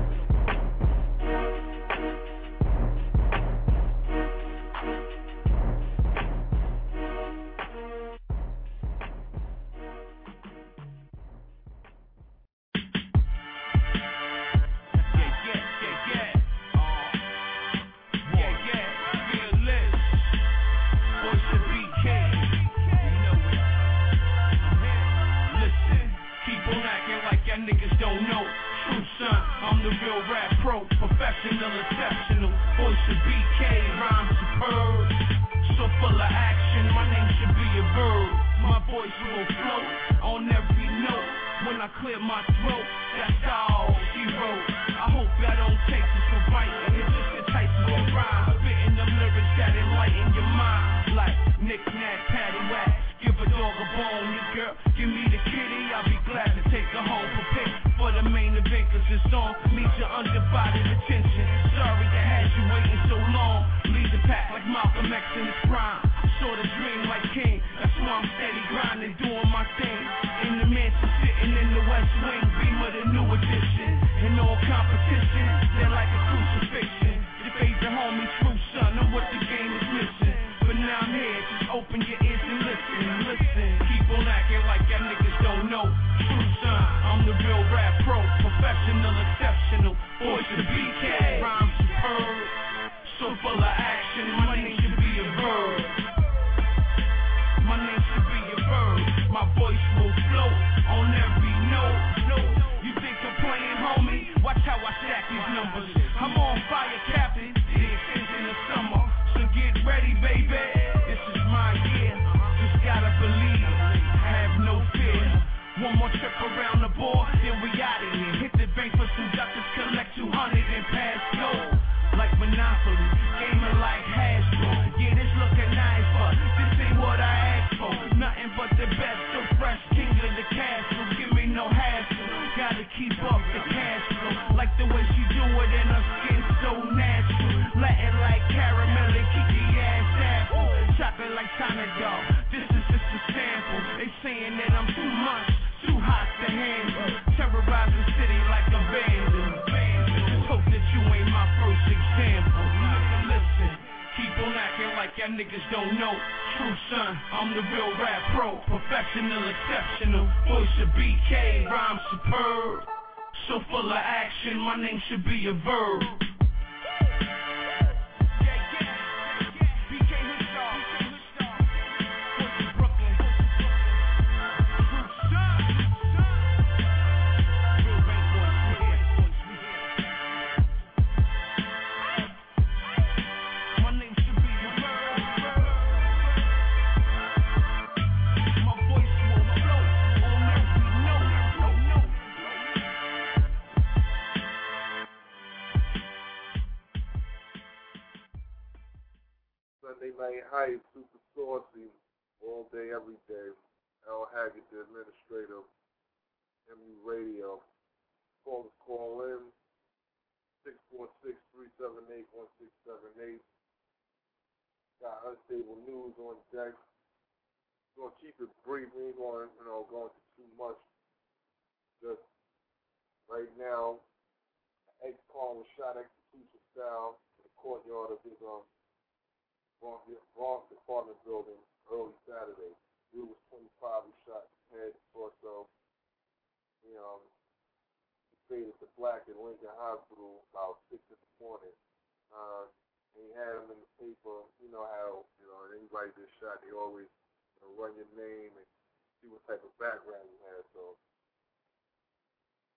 Rap pro, professional, exceptional. Voice of BK, rhyme superb. So full of action, my name should be a verb. My voice will float on every note. When I clear my throat, that's all she wrote. I hope y'all don't take this for biting. It just entices your rhyme. Spitting them lyrics that enlighten your mind. Like knick-knack, paddywhack. Give a dog a bone, your girl. Give me the kitty, I'll be glad to take her home for. For the main event, cause it's your undivided attention. Sorry to have you waiting so long. Lead the pack like Malcolm X in his prime. Saw the dream like King. That's why I'm steady grinding, doing my thing. In the mansion, sitting in the West Wing. Beamer, the new edition. In all competition, they're like a crucifixion. Your favorite homie, true son, know what the game is missing. But now I'm here, just open your ears and listen, listen. Keep on acting like y'all niggas don't know. True son, I'm the real rap pro, professional, exceptional. I stack these numbers. I'm on fire, Captain. The extension of summer. So get ready, baby. This is my year. Just gotta believe. Have no fear. One more trip around the board, then we out of here. Hit the bank for some ducats, collect 200 and pass go. Like Monopoly, gaming like Hasbro. Like China dog. This is just a sample. They saying that I'm too much, too hot to handle. Terrorize the city like a vandal. Just hope that you ain't my first example. Listen, keep on acting like y'all niggas don't know. True son, I'm the real rap pro, professional, exceptional. Voice of BK, rhyme superb. So full of action, my name should be a verb. Sunday Night Hype, Super Saucy, all day, every day. Al Haggett, the administrator, MU Radio. Call us, call in. 646-378-1678. Got unstable news on deck. Gonna keep it brief. We ain't going, you know, going into too much. Just right now, ex-con was shot execution style in the courtyard of his um Bronx, Bronx apartment building early Saturday. Dude was 25. He shot head, torso. He um he stayed at the Black and Lincoln Hospital about six in the morning. Uh, and he had him in the paper. You know how you know anybody gets shot, they always you know, run your name and see what type of background you had. So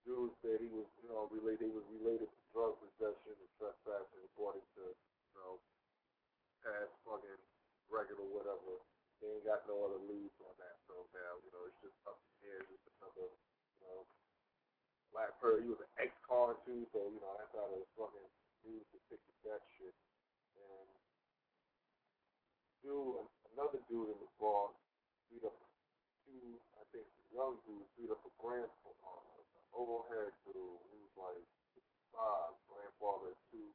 dude said he was you know related. They was related to drug possession and trespassing, according to you know past fucking record or whatever. They ain't got no other leads on that. So now, you know, it's just up in air, just another you know, Black Pearl, he was an ex-con too, so you know that's how the fucking dudes depicted that shit. And dude, another dude in the Bronx beat up two, I think, young dudes beat up a grandfather, uh, overhead dude. He was like five, grandfather two.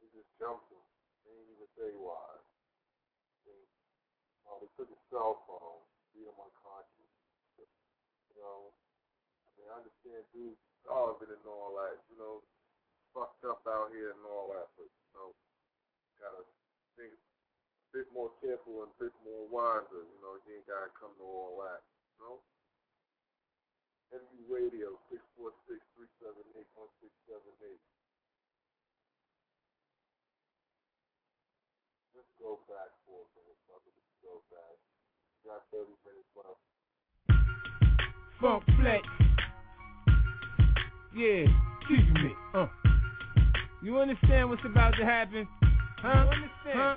He just jumped him. They didn't even say why. They, uh, they took his cell phone, beat him unconscious. You know, I mean, I understand dudes starving and all that, you know, fucked up out here and all that, but, you know, gotta think a bit more careful and a bit more wiser, you know, you ain't gotta come to all that, you know? MU Radio, 646-378-1678. Let's go back for a minute, brother. Let's go back. We got 30 minutes left. Funk flex. Yeah, excuse me. Uh. You understand what's about to happen? Huh? Huh?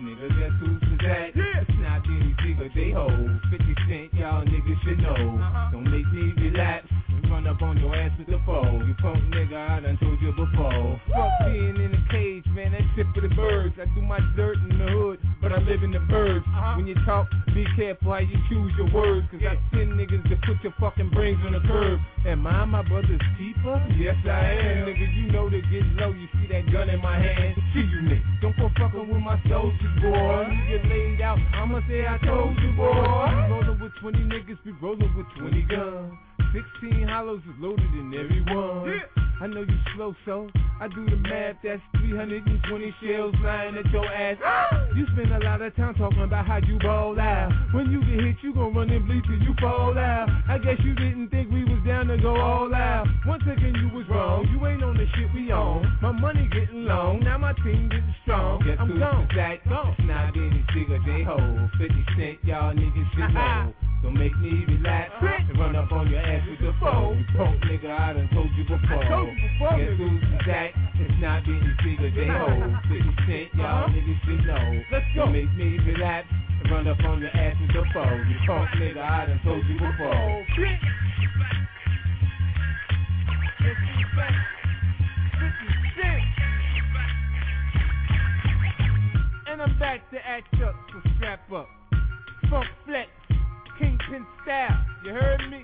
Nigga, guess who's that? Yeah. It's not any bigger, they hold 50 cent, y'all niggas should know. Uh-huh. Don't make me relapse and run up on your ass with the foe. You punk nigga, I done told you before. Fuck being in a cage, man, that's shit for the birds. I do my dirt in the hood, but I live in the birds. Uh-huh. When you talk, be careful how you choose your words, cause I send niggas to put your fucking brains on the curb. Am I my brother's keeper? Yes, I am. Nigga, you know to get low, you see that gun in my hand. See you, nigga. Don't go fucking with my soldiers, boy. You get laid out, I'ma say I told you, boy. We rollin' with 20 niggas, we rollin' with 20 guns. 16 hollows is loaded in every one. I know you slow, so I do the math. That's 320 shells lying at your ass. You spend a lot of time talking about how you ball out. When you get hit, you gon' run and bleed till you fall out. I guess you didn't think we was down to go all out. One second you was wrong, you ain't on the shit we on. My money getting long, now my team getting strong. Guess I'm gone. that? Gone. It's not any bigger, they hold 50 cent, y'all niggas should uh-uh. know. Don't make me relax and run up on your ass with the phone. You punk nigga, I done told you before. I told you before, Guess who's that? It's not any bigger, they hold 50 cent, y'all niggas should know. Let's go. Don't make me relax and run up on your ass with the phone. You punk nigga, I done told you before. And I'm back to act up, so strap up. Funk flex, kingpin style. You heard me?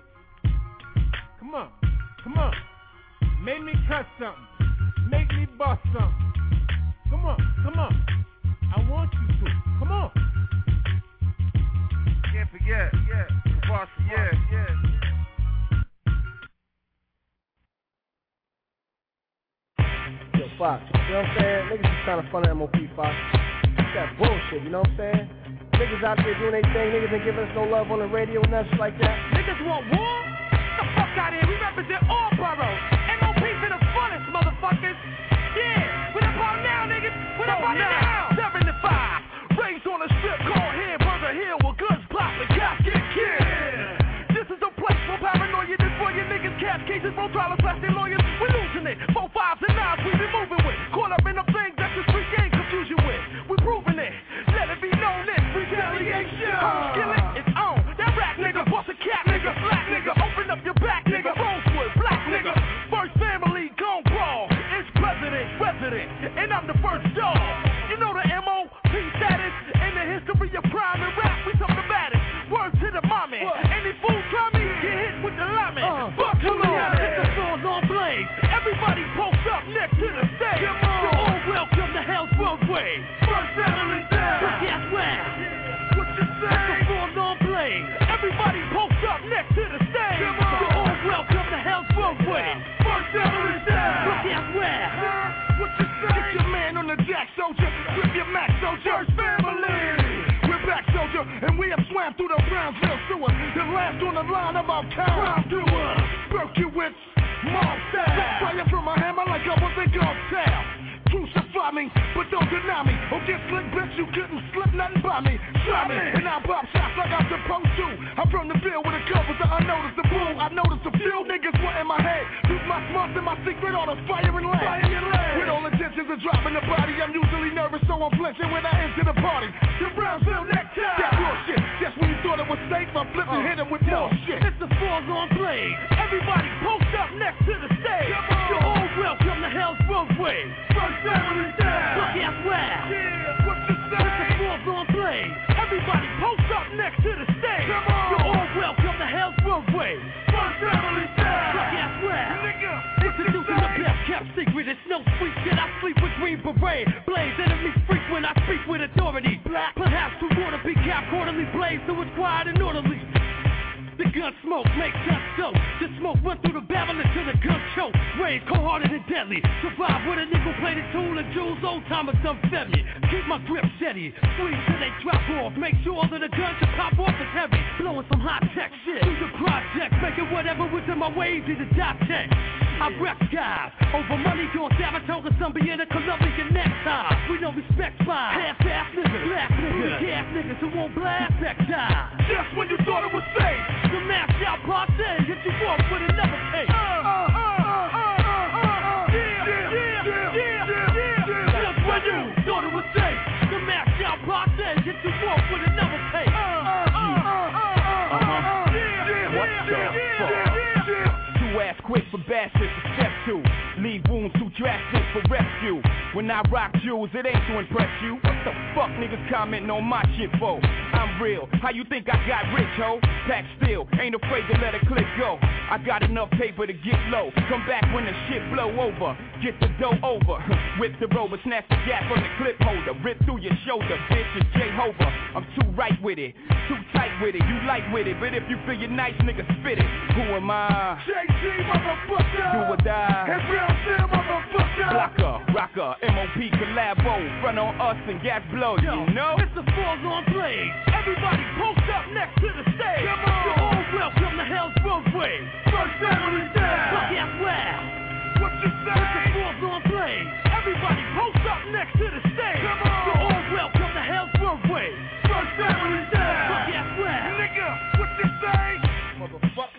I with green beret. Blaze enemies frequent. I speak with authority. Black, perhaps wanna be cap quarterly blaze, so it's quiet and orderly. The gun smoke makes us so. The smoke run through the barrel until the gun choke. Rage cold hearted and deadly. Survive with a nickel plated tool and jewels. Old timers done fed me. Keep my grip steady. Squeeze till they drop off. Make sure that the guns that pop off is heavy. Blowing some high tech shit. Do the project. Making whatever was in my way easy to dot tech. I wreck guys. Over money on Saratoga, some be in a Colombian necktie. We don't respect spies. Half ass niggas. Black niggas. Gas niggas who won't blast that die. just when you thought it was safe. The mask out party, hit you off with another case. Just when you thought it was safe, the mask out party, hit you off with another quick for bastards to step to. Leave wounds too drastic for rescue. When I rock jewels, it ain't to impress you. What the fuck niggas commenting on my shit for? I'm real. How you think I got rich, ho? Pack still, ain't afraid to let a clip go. I got enough paper to get low. Come back when the shit blow over. Get the dough over. Whip the rover, snatch the gap from the clip holder. Rip through your shoulder, bitch, it's Jehovah. I'm too right with it, too tight with it. You light with it, but if you feel you're nice, nigga, spit it. Who am I? JG, motherfucker. Do or die. Brown Sam, motherfucker. Blocker, rocker, MOP collabo, front on us and gas blow, Yo, you know? It's the falls on blaze. Everybody post up next to the stage. Come on. You're all welcome to Hell's Roadway. First family down. Look out loud. What you It's the say? falls on blaze. Everybody post up next to the stage. Come on. You're all welcome to Hell's Roadway. First family down. Look out loud. Nigga, what you say? Motherfucker.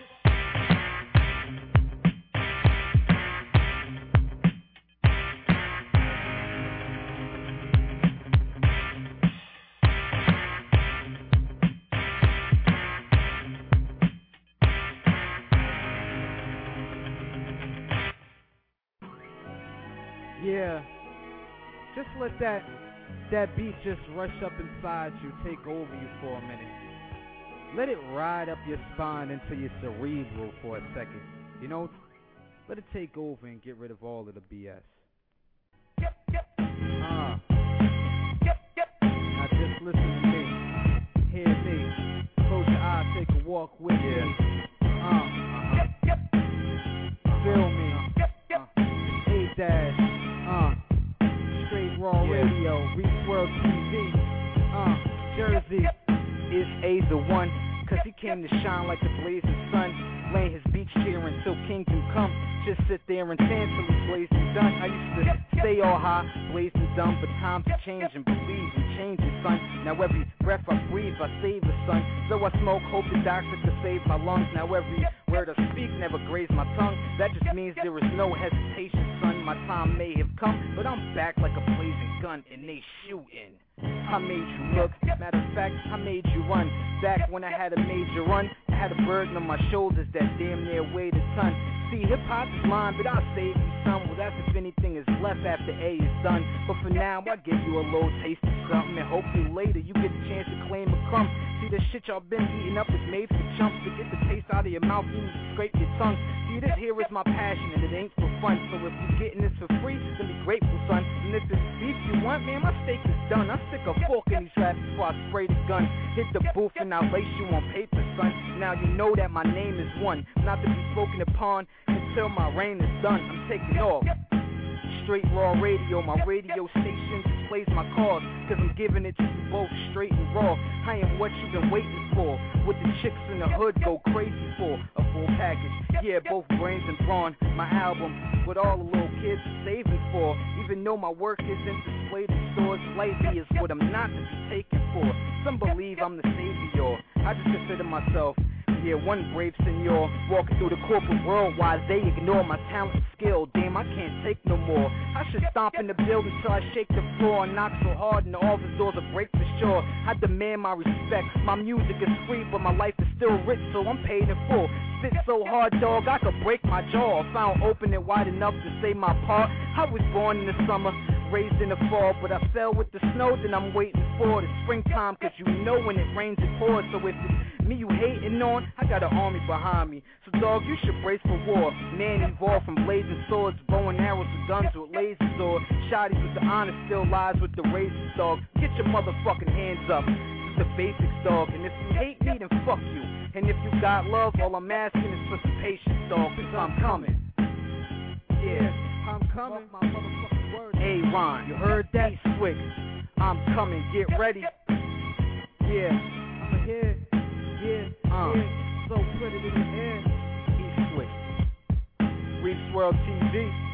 Yeah. Just let that that beat just rush up inside you, take over you for a minute. Let it ride up your spine into your cerebral for a second. You know, let it take over and get rid of all of the BS. Yep, yep. Uh. Yep, yep. Now just listen to me. Hear me. Close your eyes, take a walk with me. Is A the one? Cause he came to shine like the blazing sun. Laying his beach chair until kingdom come. Just sit there and tan till he's blazing done. I used to stay all high, blazing dumb, but times are changing. Believe in changes, son. Now every breath I breathe, I save the sun. So I smoke, hope the doctor could save my lungs. Now every word to speak never graze my tongue. That just means there is no hesitation, son. My time may have come, but I'm back like a blazing gun, and they shooting. I made you look, matter of fact, I made you run. Back when I had a major run, I had a burden on my shoulders that damn near weighed a ton. See, hip hop is mine, but I'll save you some. Well, that's if anything is left after A is done. But for now, I give you a little taste of something, and hopefully later you get a chance to claim a crumb. See, the shit y'all been eating up is made for chumps. To get the taste out of your mouth, you need to scrape your tongue. See, this here is my passion, and it ain't for fun. So if you're getting this for free, then be grateful, son. And if it's beef you want, man, my steak is done. I stick a fork in these raps before I spray the gun. Hit the booth and I'll lace you on paper, son. Now you know that my name is one, not to be spoken upon until my reign is done. I'm taking off. Straight raw radio, my radio station plays my cause, cause I'm giving it to you both straight and raw. I am what you've been waiting for. What the chicks in the hood go crazy for. A full package, yeah, both brains and brawn. My album, with all the little kids for. Even though my work isn't displayed in stores, lazy is what I'm not to be taken for. Some believe I'm the savior. I just consider myself yeah, one brave senor walking through the corporate world while they ignore my talent and skill. Damn, I can't take no more. I should stomp in the building till I shake the floor and knock so hard and the office doors will break for sure. I demand my respect. My music is free, but my life is still rich, so I'm paid in full. Spit so hard, dog, I could break my jaw. Found open it wide enough to say my part. I was born in the summer, raised in the fall, but I fell with the snow, then I'm waiting for the springtime, cause you know when it rains it pours, so if it's me you hating on, I got an army behind me. So dog, you should brace for war. Nanny evolved from blazing swords, bow and arrows to guns with lasers or shotties with the honor still lies with the razors, dog. Get your motherfucking hands up the basics, dog. And if you hate me, then fuck you. And if you got love, all I'm asking is for some patience, dog. Cause I'm coming. Yeah. I'm coming. My motherfucking words. Hey, Ron. You heard that? Hey, Swick. I'm coming. Get ready. Yeah. I'm here. Yeah. Uh. So put it in the air. Eastwick. Reefs World TV.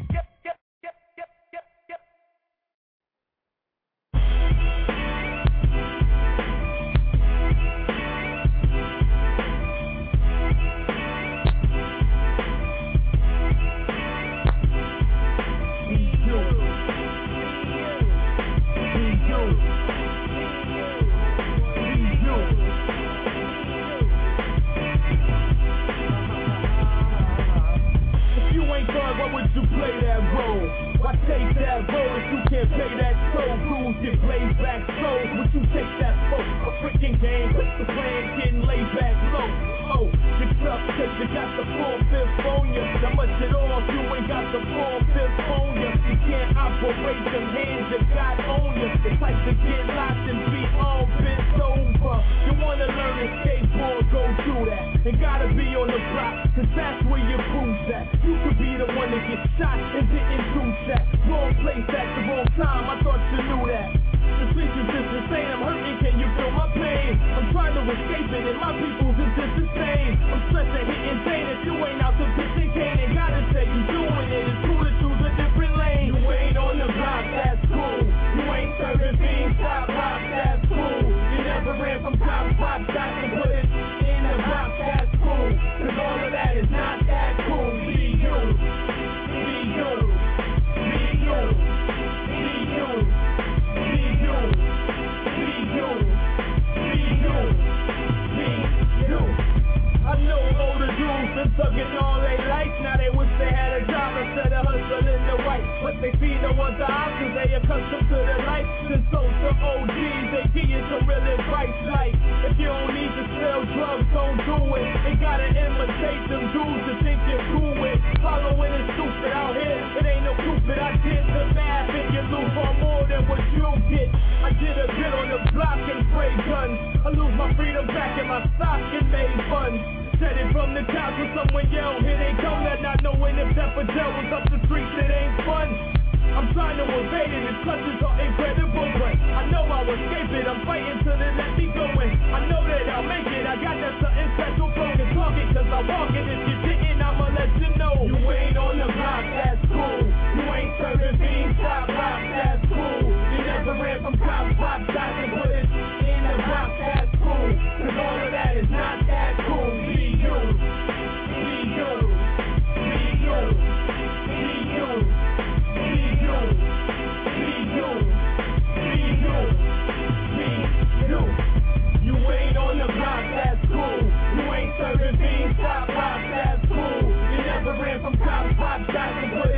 Got the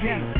energy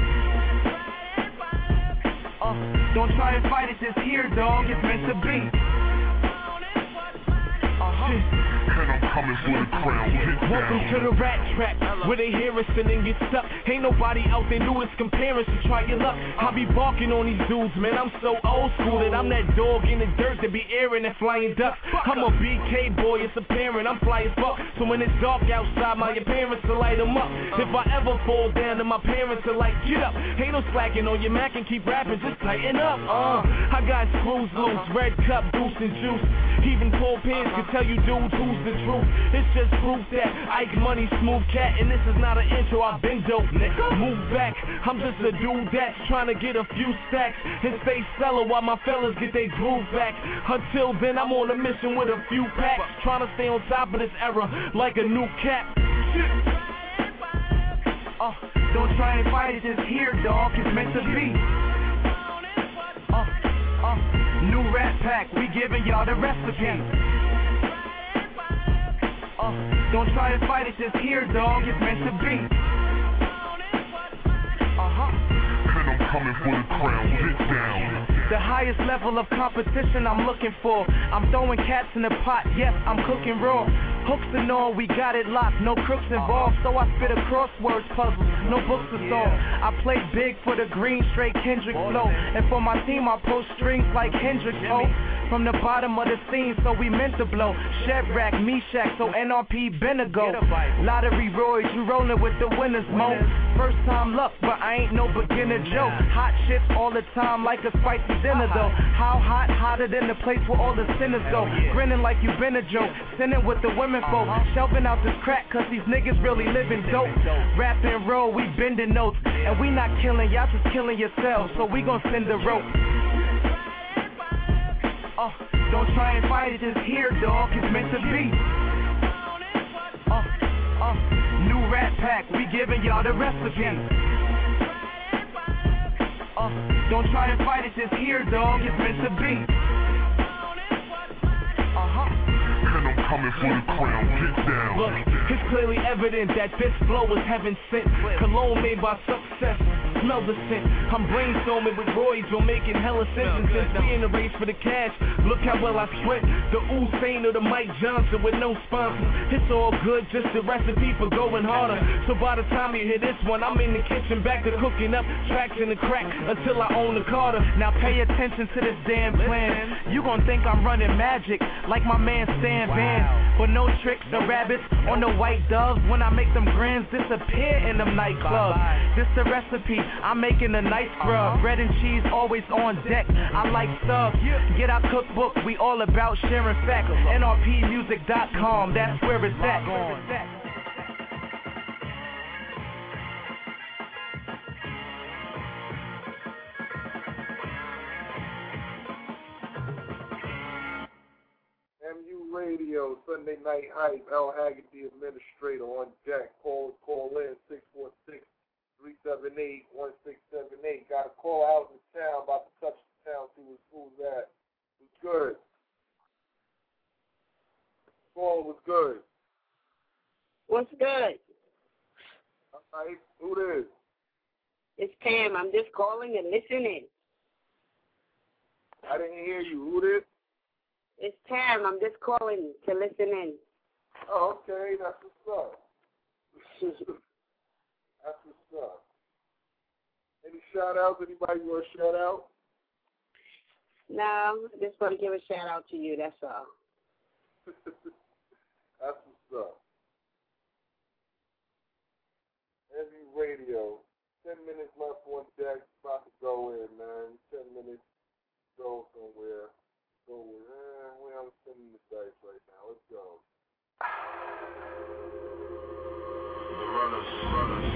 Welcome to the rat trap, where they hear us and then get stuck. Ain't nobody out there new as comparing, try your luck. I be barking on these dudes, man. I'm so old school that I'm that dog in the dirt that be airing and flying ducks. I'm a BK boy, it's apparent. I'm fly as fuck. So when it's dark outside, my parents will light 'em up. If I ever fall down, then my parents are like, get up. Ain't no slacking on your Mac and keep rapping, just tighten up. Uh, I got screws loose, red cup, deuce and juice. Even Paul Pierce can tell you dudes who's the truth. It's just proof that Ike Money smooth cat, and this is not an intro. I've been dope, nigga. Move back. I'm just a dude that's trying to get a few stacks and stay stellar while my fellas get their groove back. Until then, I'm on a mission with a few packs, trying to stay on top of this era like a new cap. Uh, don't try and fight it, just here, dog. It's meant to be. Uh, uh, new rap pack, we giving y'all the recipe. Uh, don't try and fight it, just here, dog. It's meant to be. Uh-huh. And I'm coming for the crown. Get down. The highest level of competition I'm looking for. I'm throwing cats in the pot, yes, I'm cooking raw. Hooks and all, we got it locked, no crooks involved. So I spit a crosswords puzzle, no books to solve. I play big for the green, straight Kendrick flow. And for my team, I post strings like Hendrix oh. From the bottom of the scene, so we meant to blow. Shadrack, Meshach, so NRP been a go. Lottery Royce, you rolling with the winners, mo. First time luck, but I ain't no beginner joke. Hot shit all the time like a spicy dinner though. How hot, hotter than the place where all the sinners go. Grinning like you been a joke, sinning with the women folk. Shelving out this crack cause these niggas really living dope. Rap and roll, we bending notes. And we not killing, y'all just killing yourselves. So we gon' send the rope. Uh, don't try and fight it, just here, dog. It's meant to be. Uh, uh, new rap pack, we giving y'all the recipe. Uh, don't try and fight it, just here, dog. It's meant to be. And I'm coming for the crown. Get down. Look, it's clearly evident that this flow is heaven sent. Cologne made by success. Smell the scent. I'm brainstorming with Roy, on making hella. And since we in the race for the cash, look how well I sweat. The Usain or the Mike Johnson with no sponsor. It's all good, just the recipe for going harder. So by the time you hear this one, I'm in the kitchen back to cooking up tracks in the crack until I own the Carter. Now pay attention to this damn plan. You gon' think I'm running magic like my man Stan Van. But no tricks, no rabbits, or no white doves. When I make them grins disappear in them nightclubs. This the recipe, I'm making a nice grub. Bread and cheese always on deck. I like stuff. Get our cookbook, we all about sharing facts. NRPmusic.com, that's where it's at. MU Radio, Sunday Night Hype, L. Haggerty, Administrator on deck. Call, call in 646-378-1678. Got a call out in the town, about to touch the town, see where school's at. What's good? Call was good. What's good? All right, who this? It's Pam. I'm just calling and listening. I didn't hear you. Who this? It's Pam. I'm just calling to listen in. Oh, okay, that's what's up. that's what's up. Any shout outs? Anybody you want to shout out? No, I just want to give a shout out to you. That's all. That's what's up. Heavy radio. Ten minutes left on deck. About to go in, man. Ten minutes. Go somewhere. Go with, eh, we I'm spinning the dice right now. Let's go. Condiment,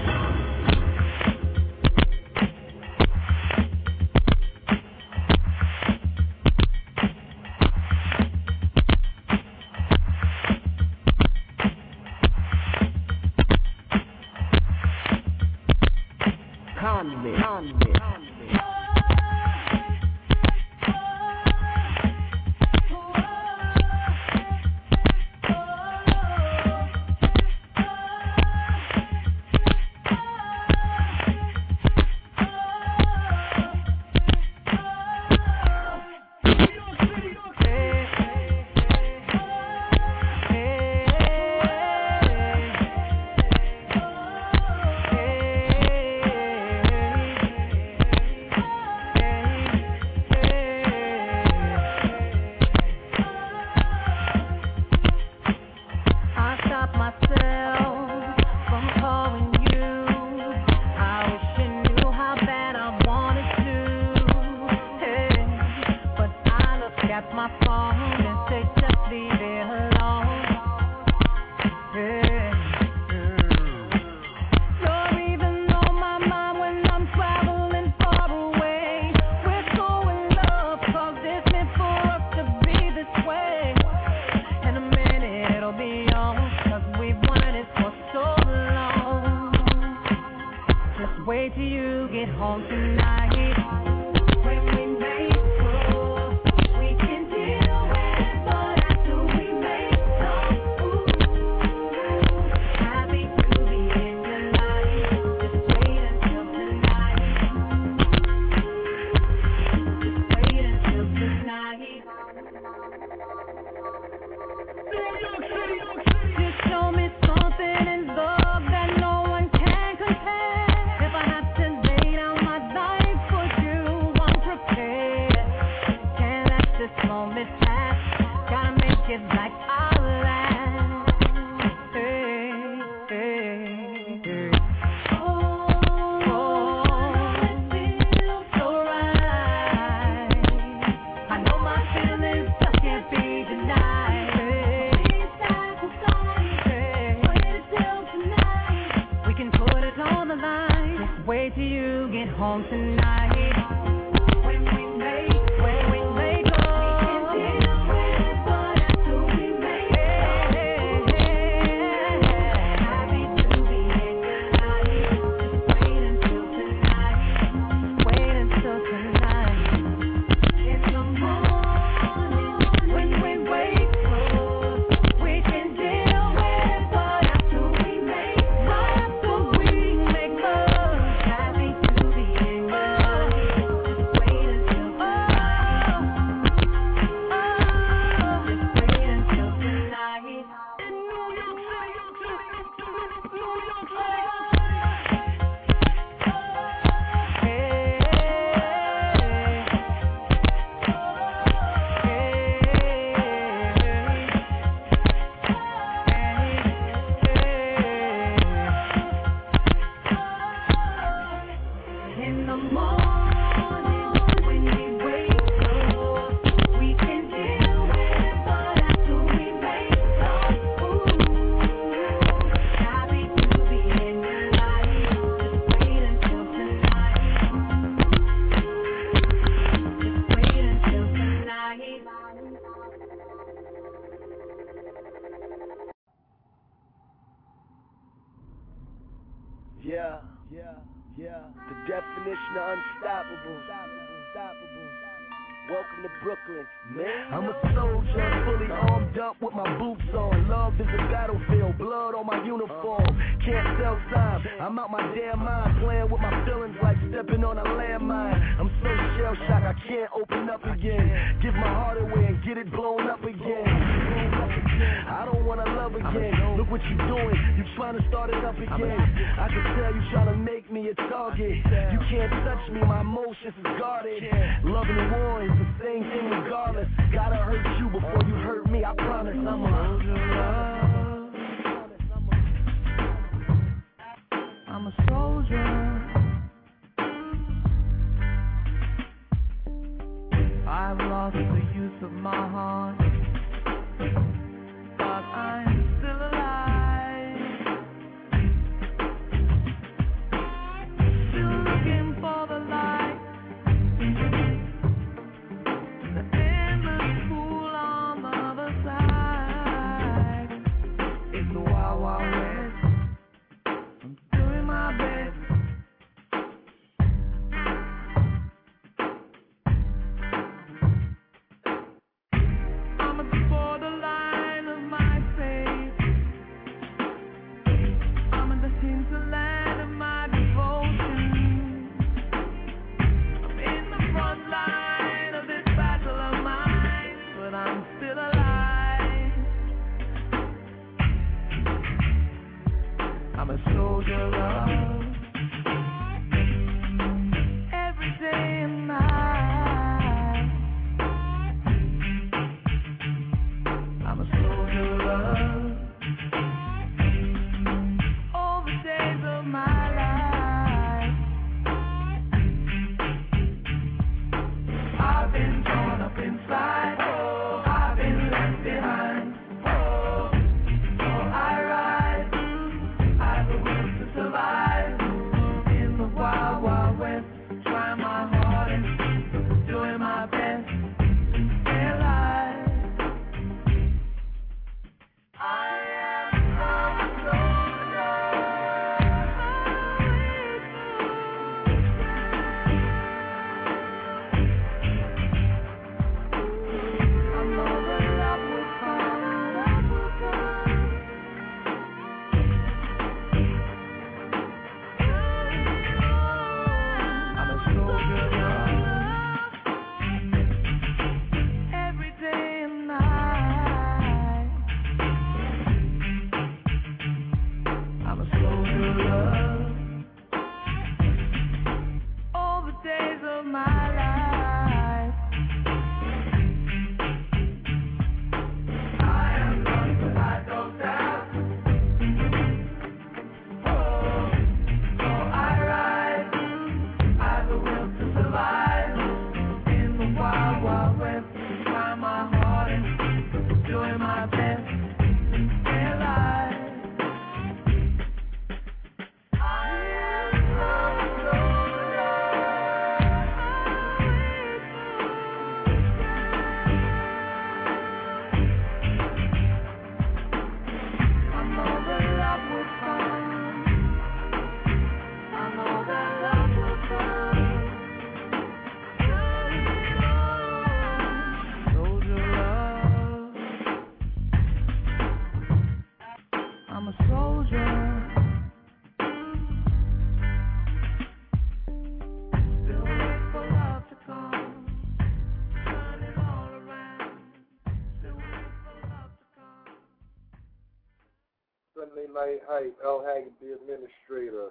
Night Hype, El Haggard, the administrator,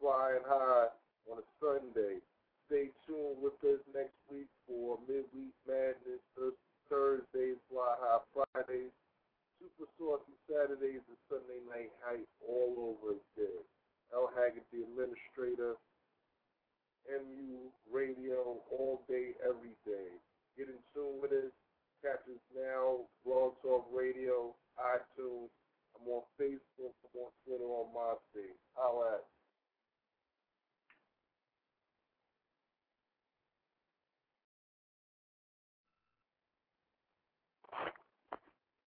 flying high on a Sunday. Stay tuned with us next week for Midweek Madness,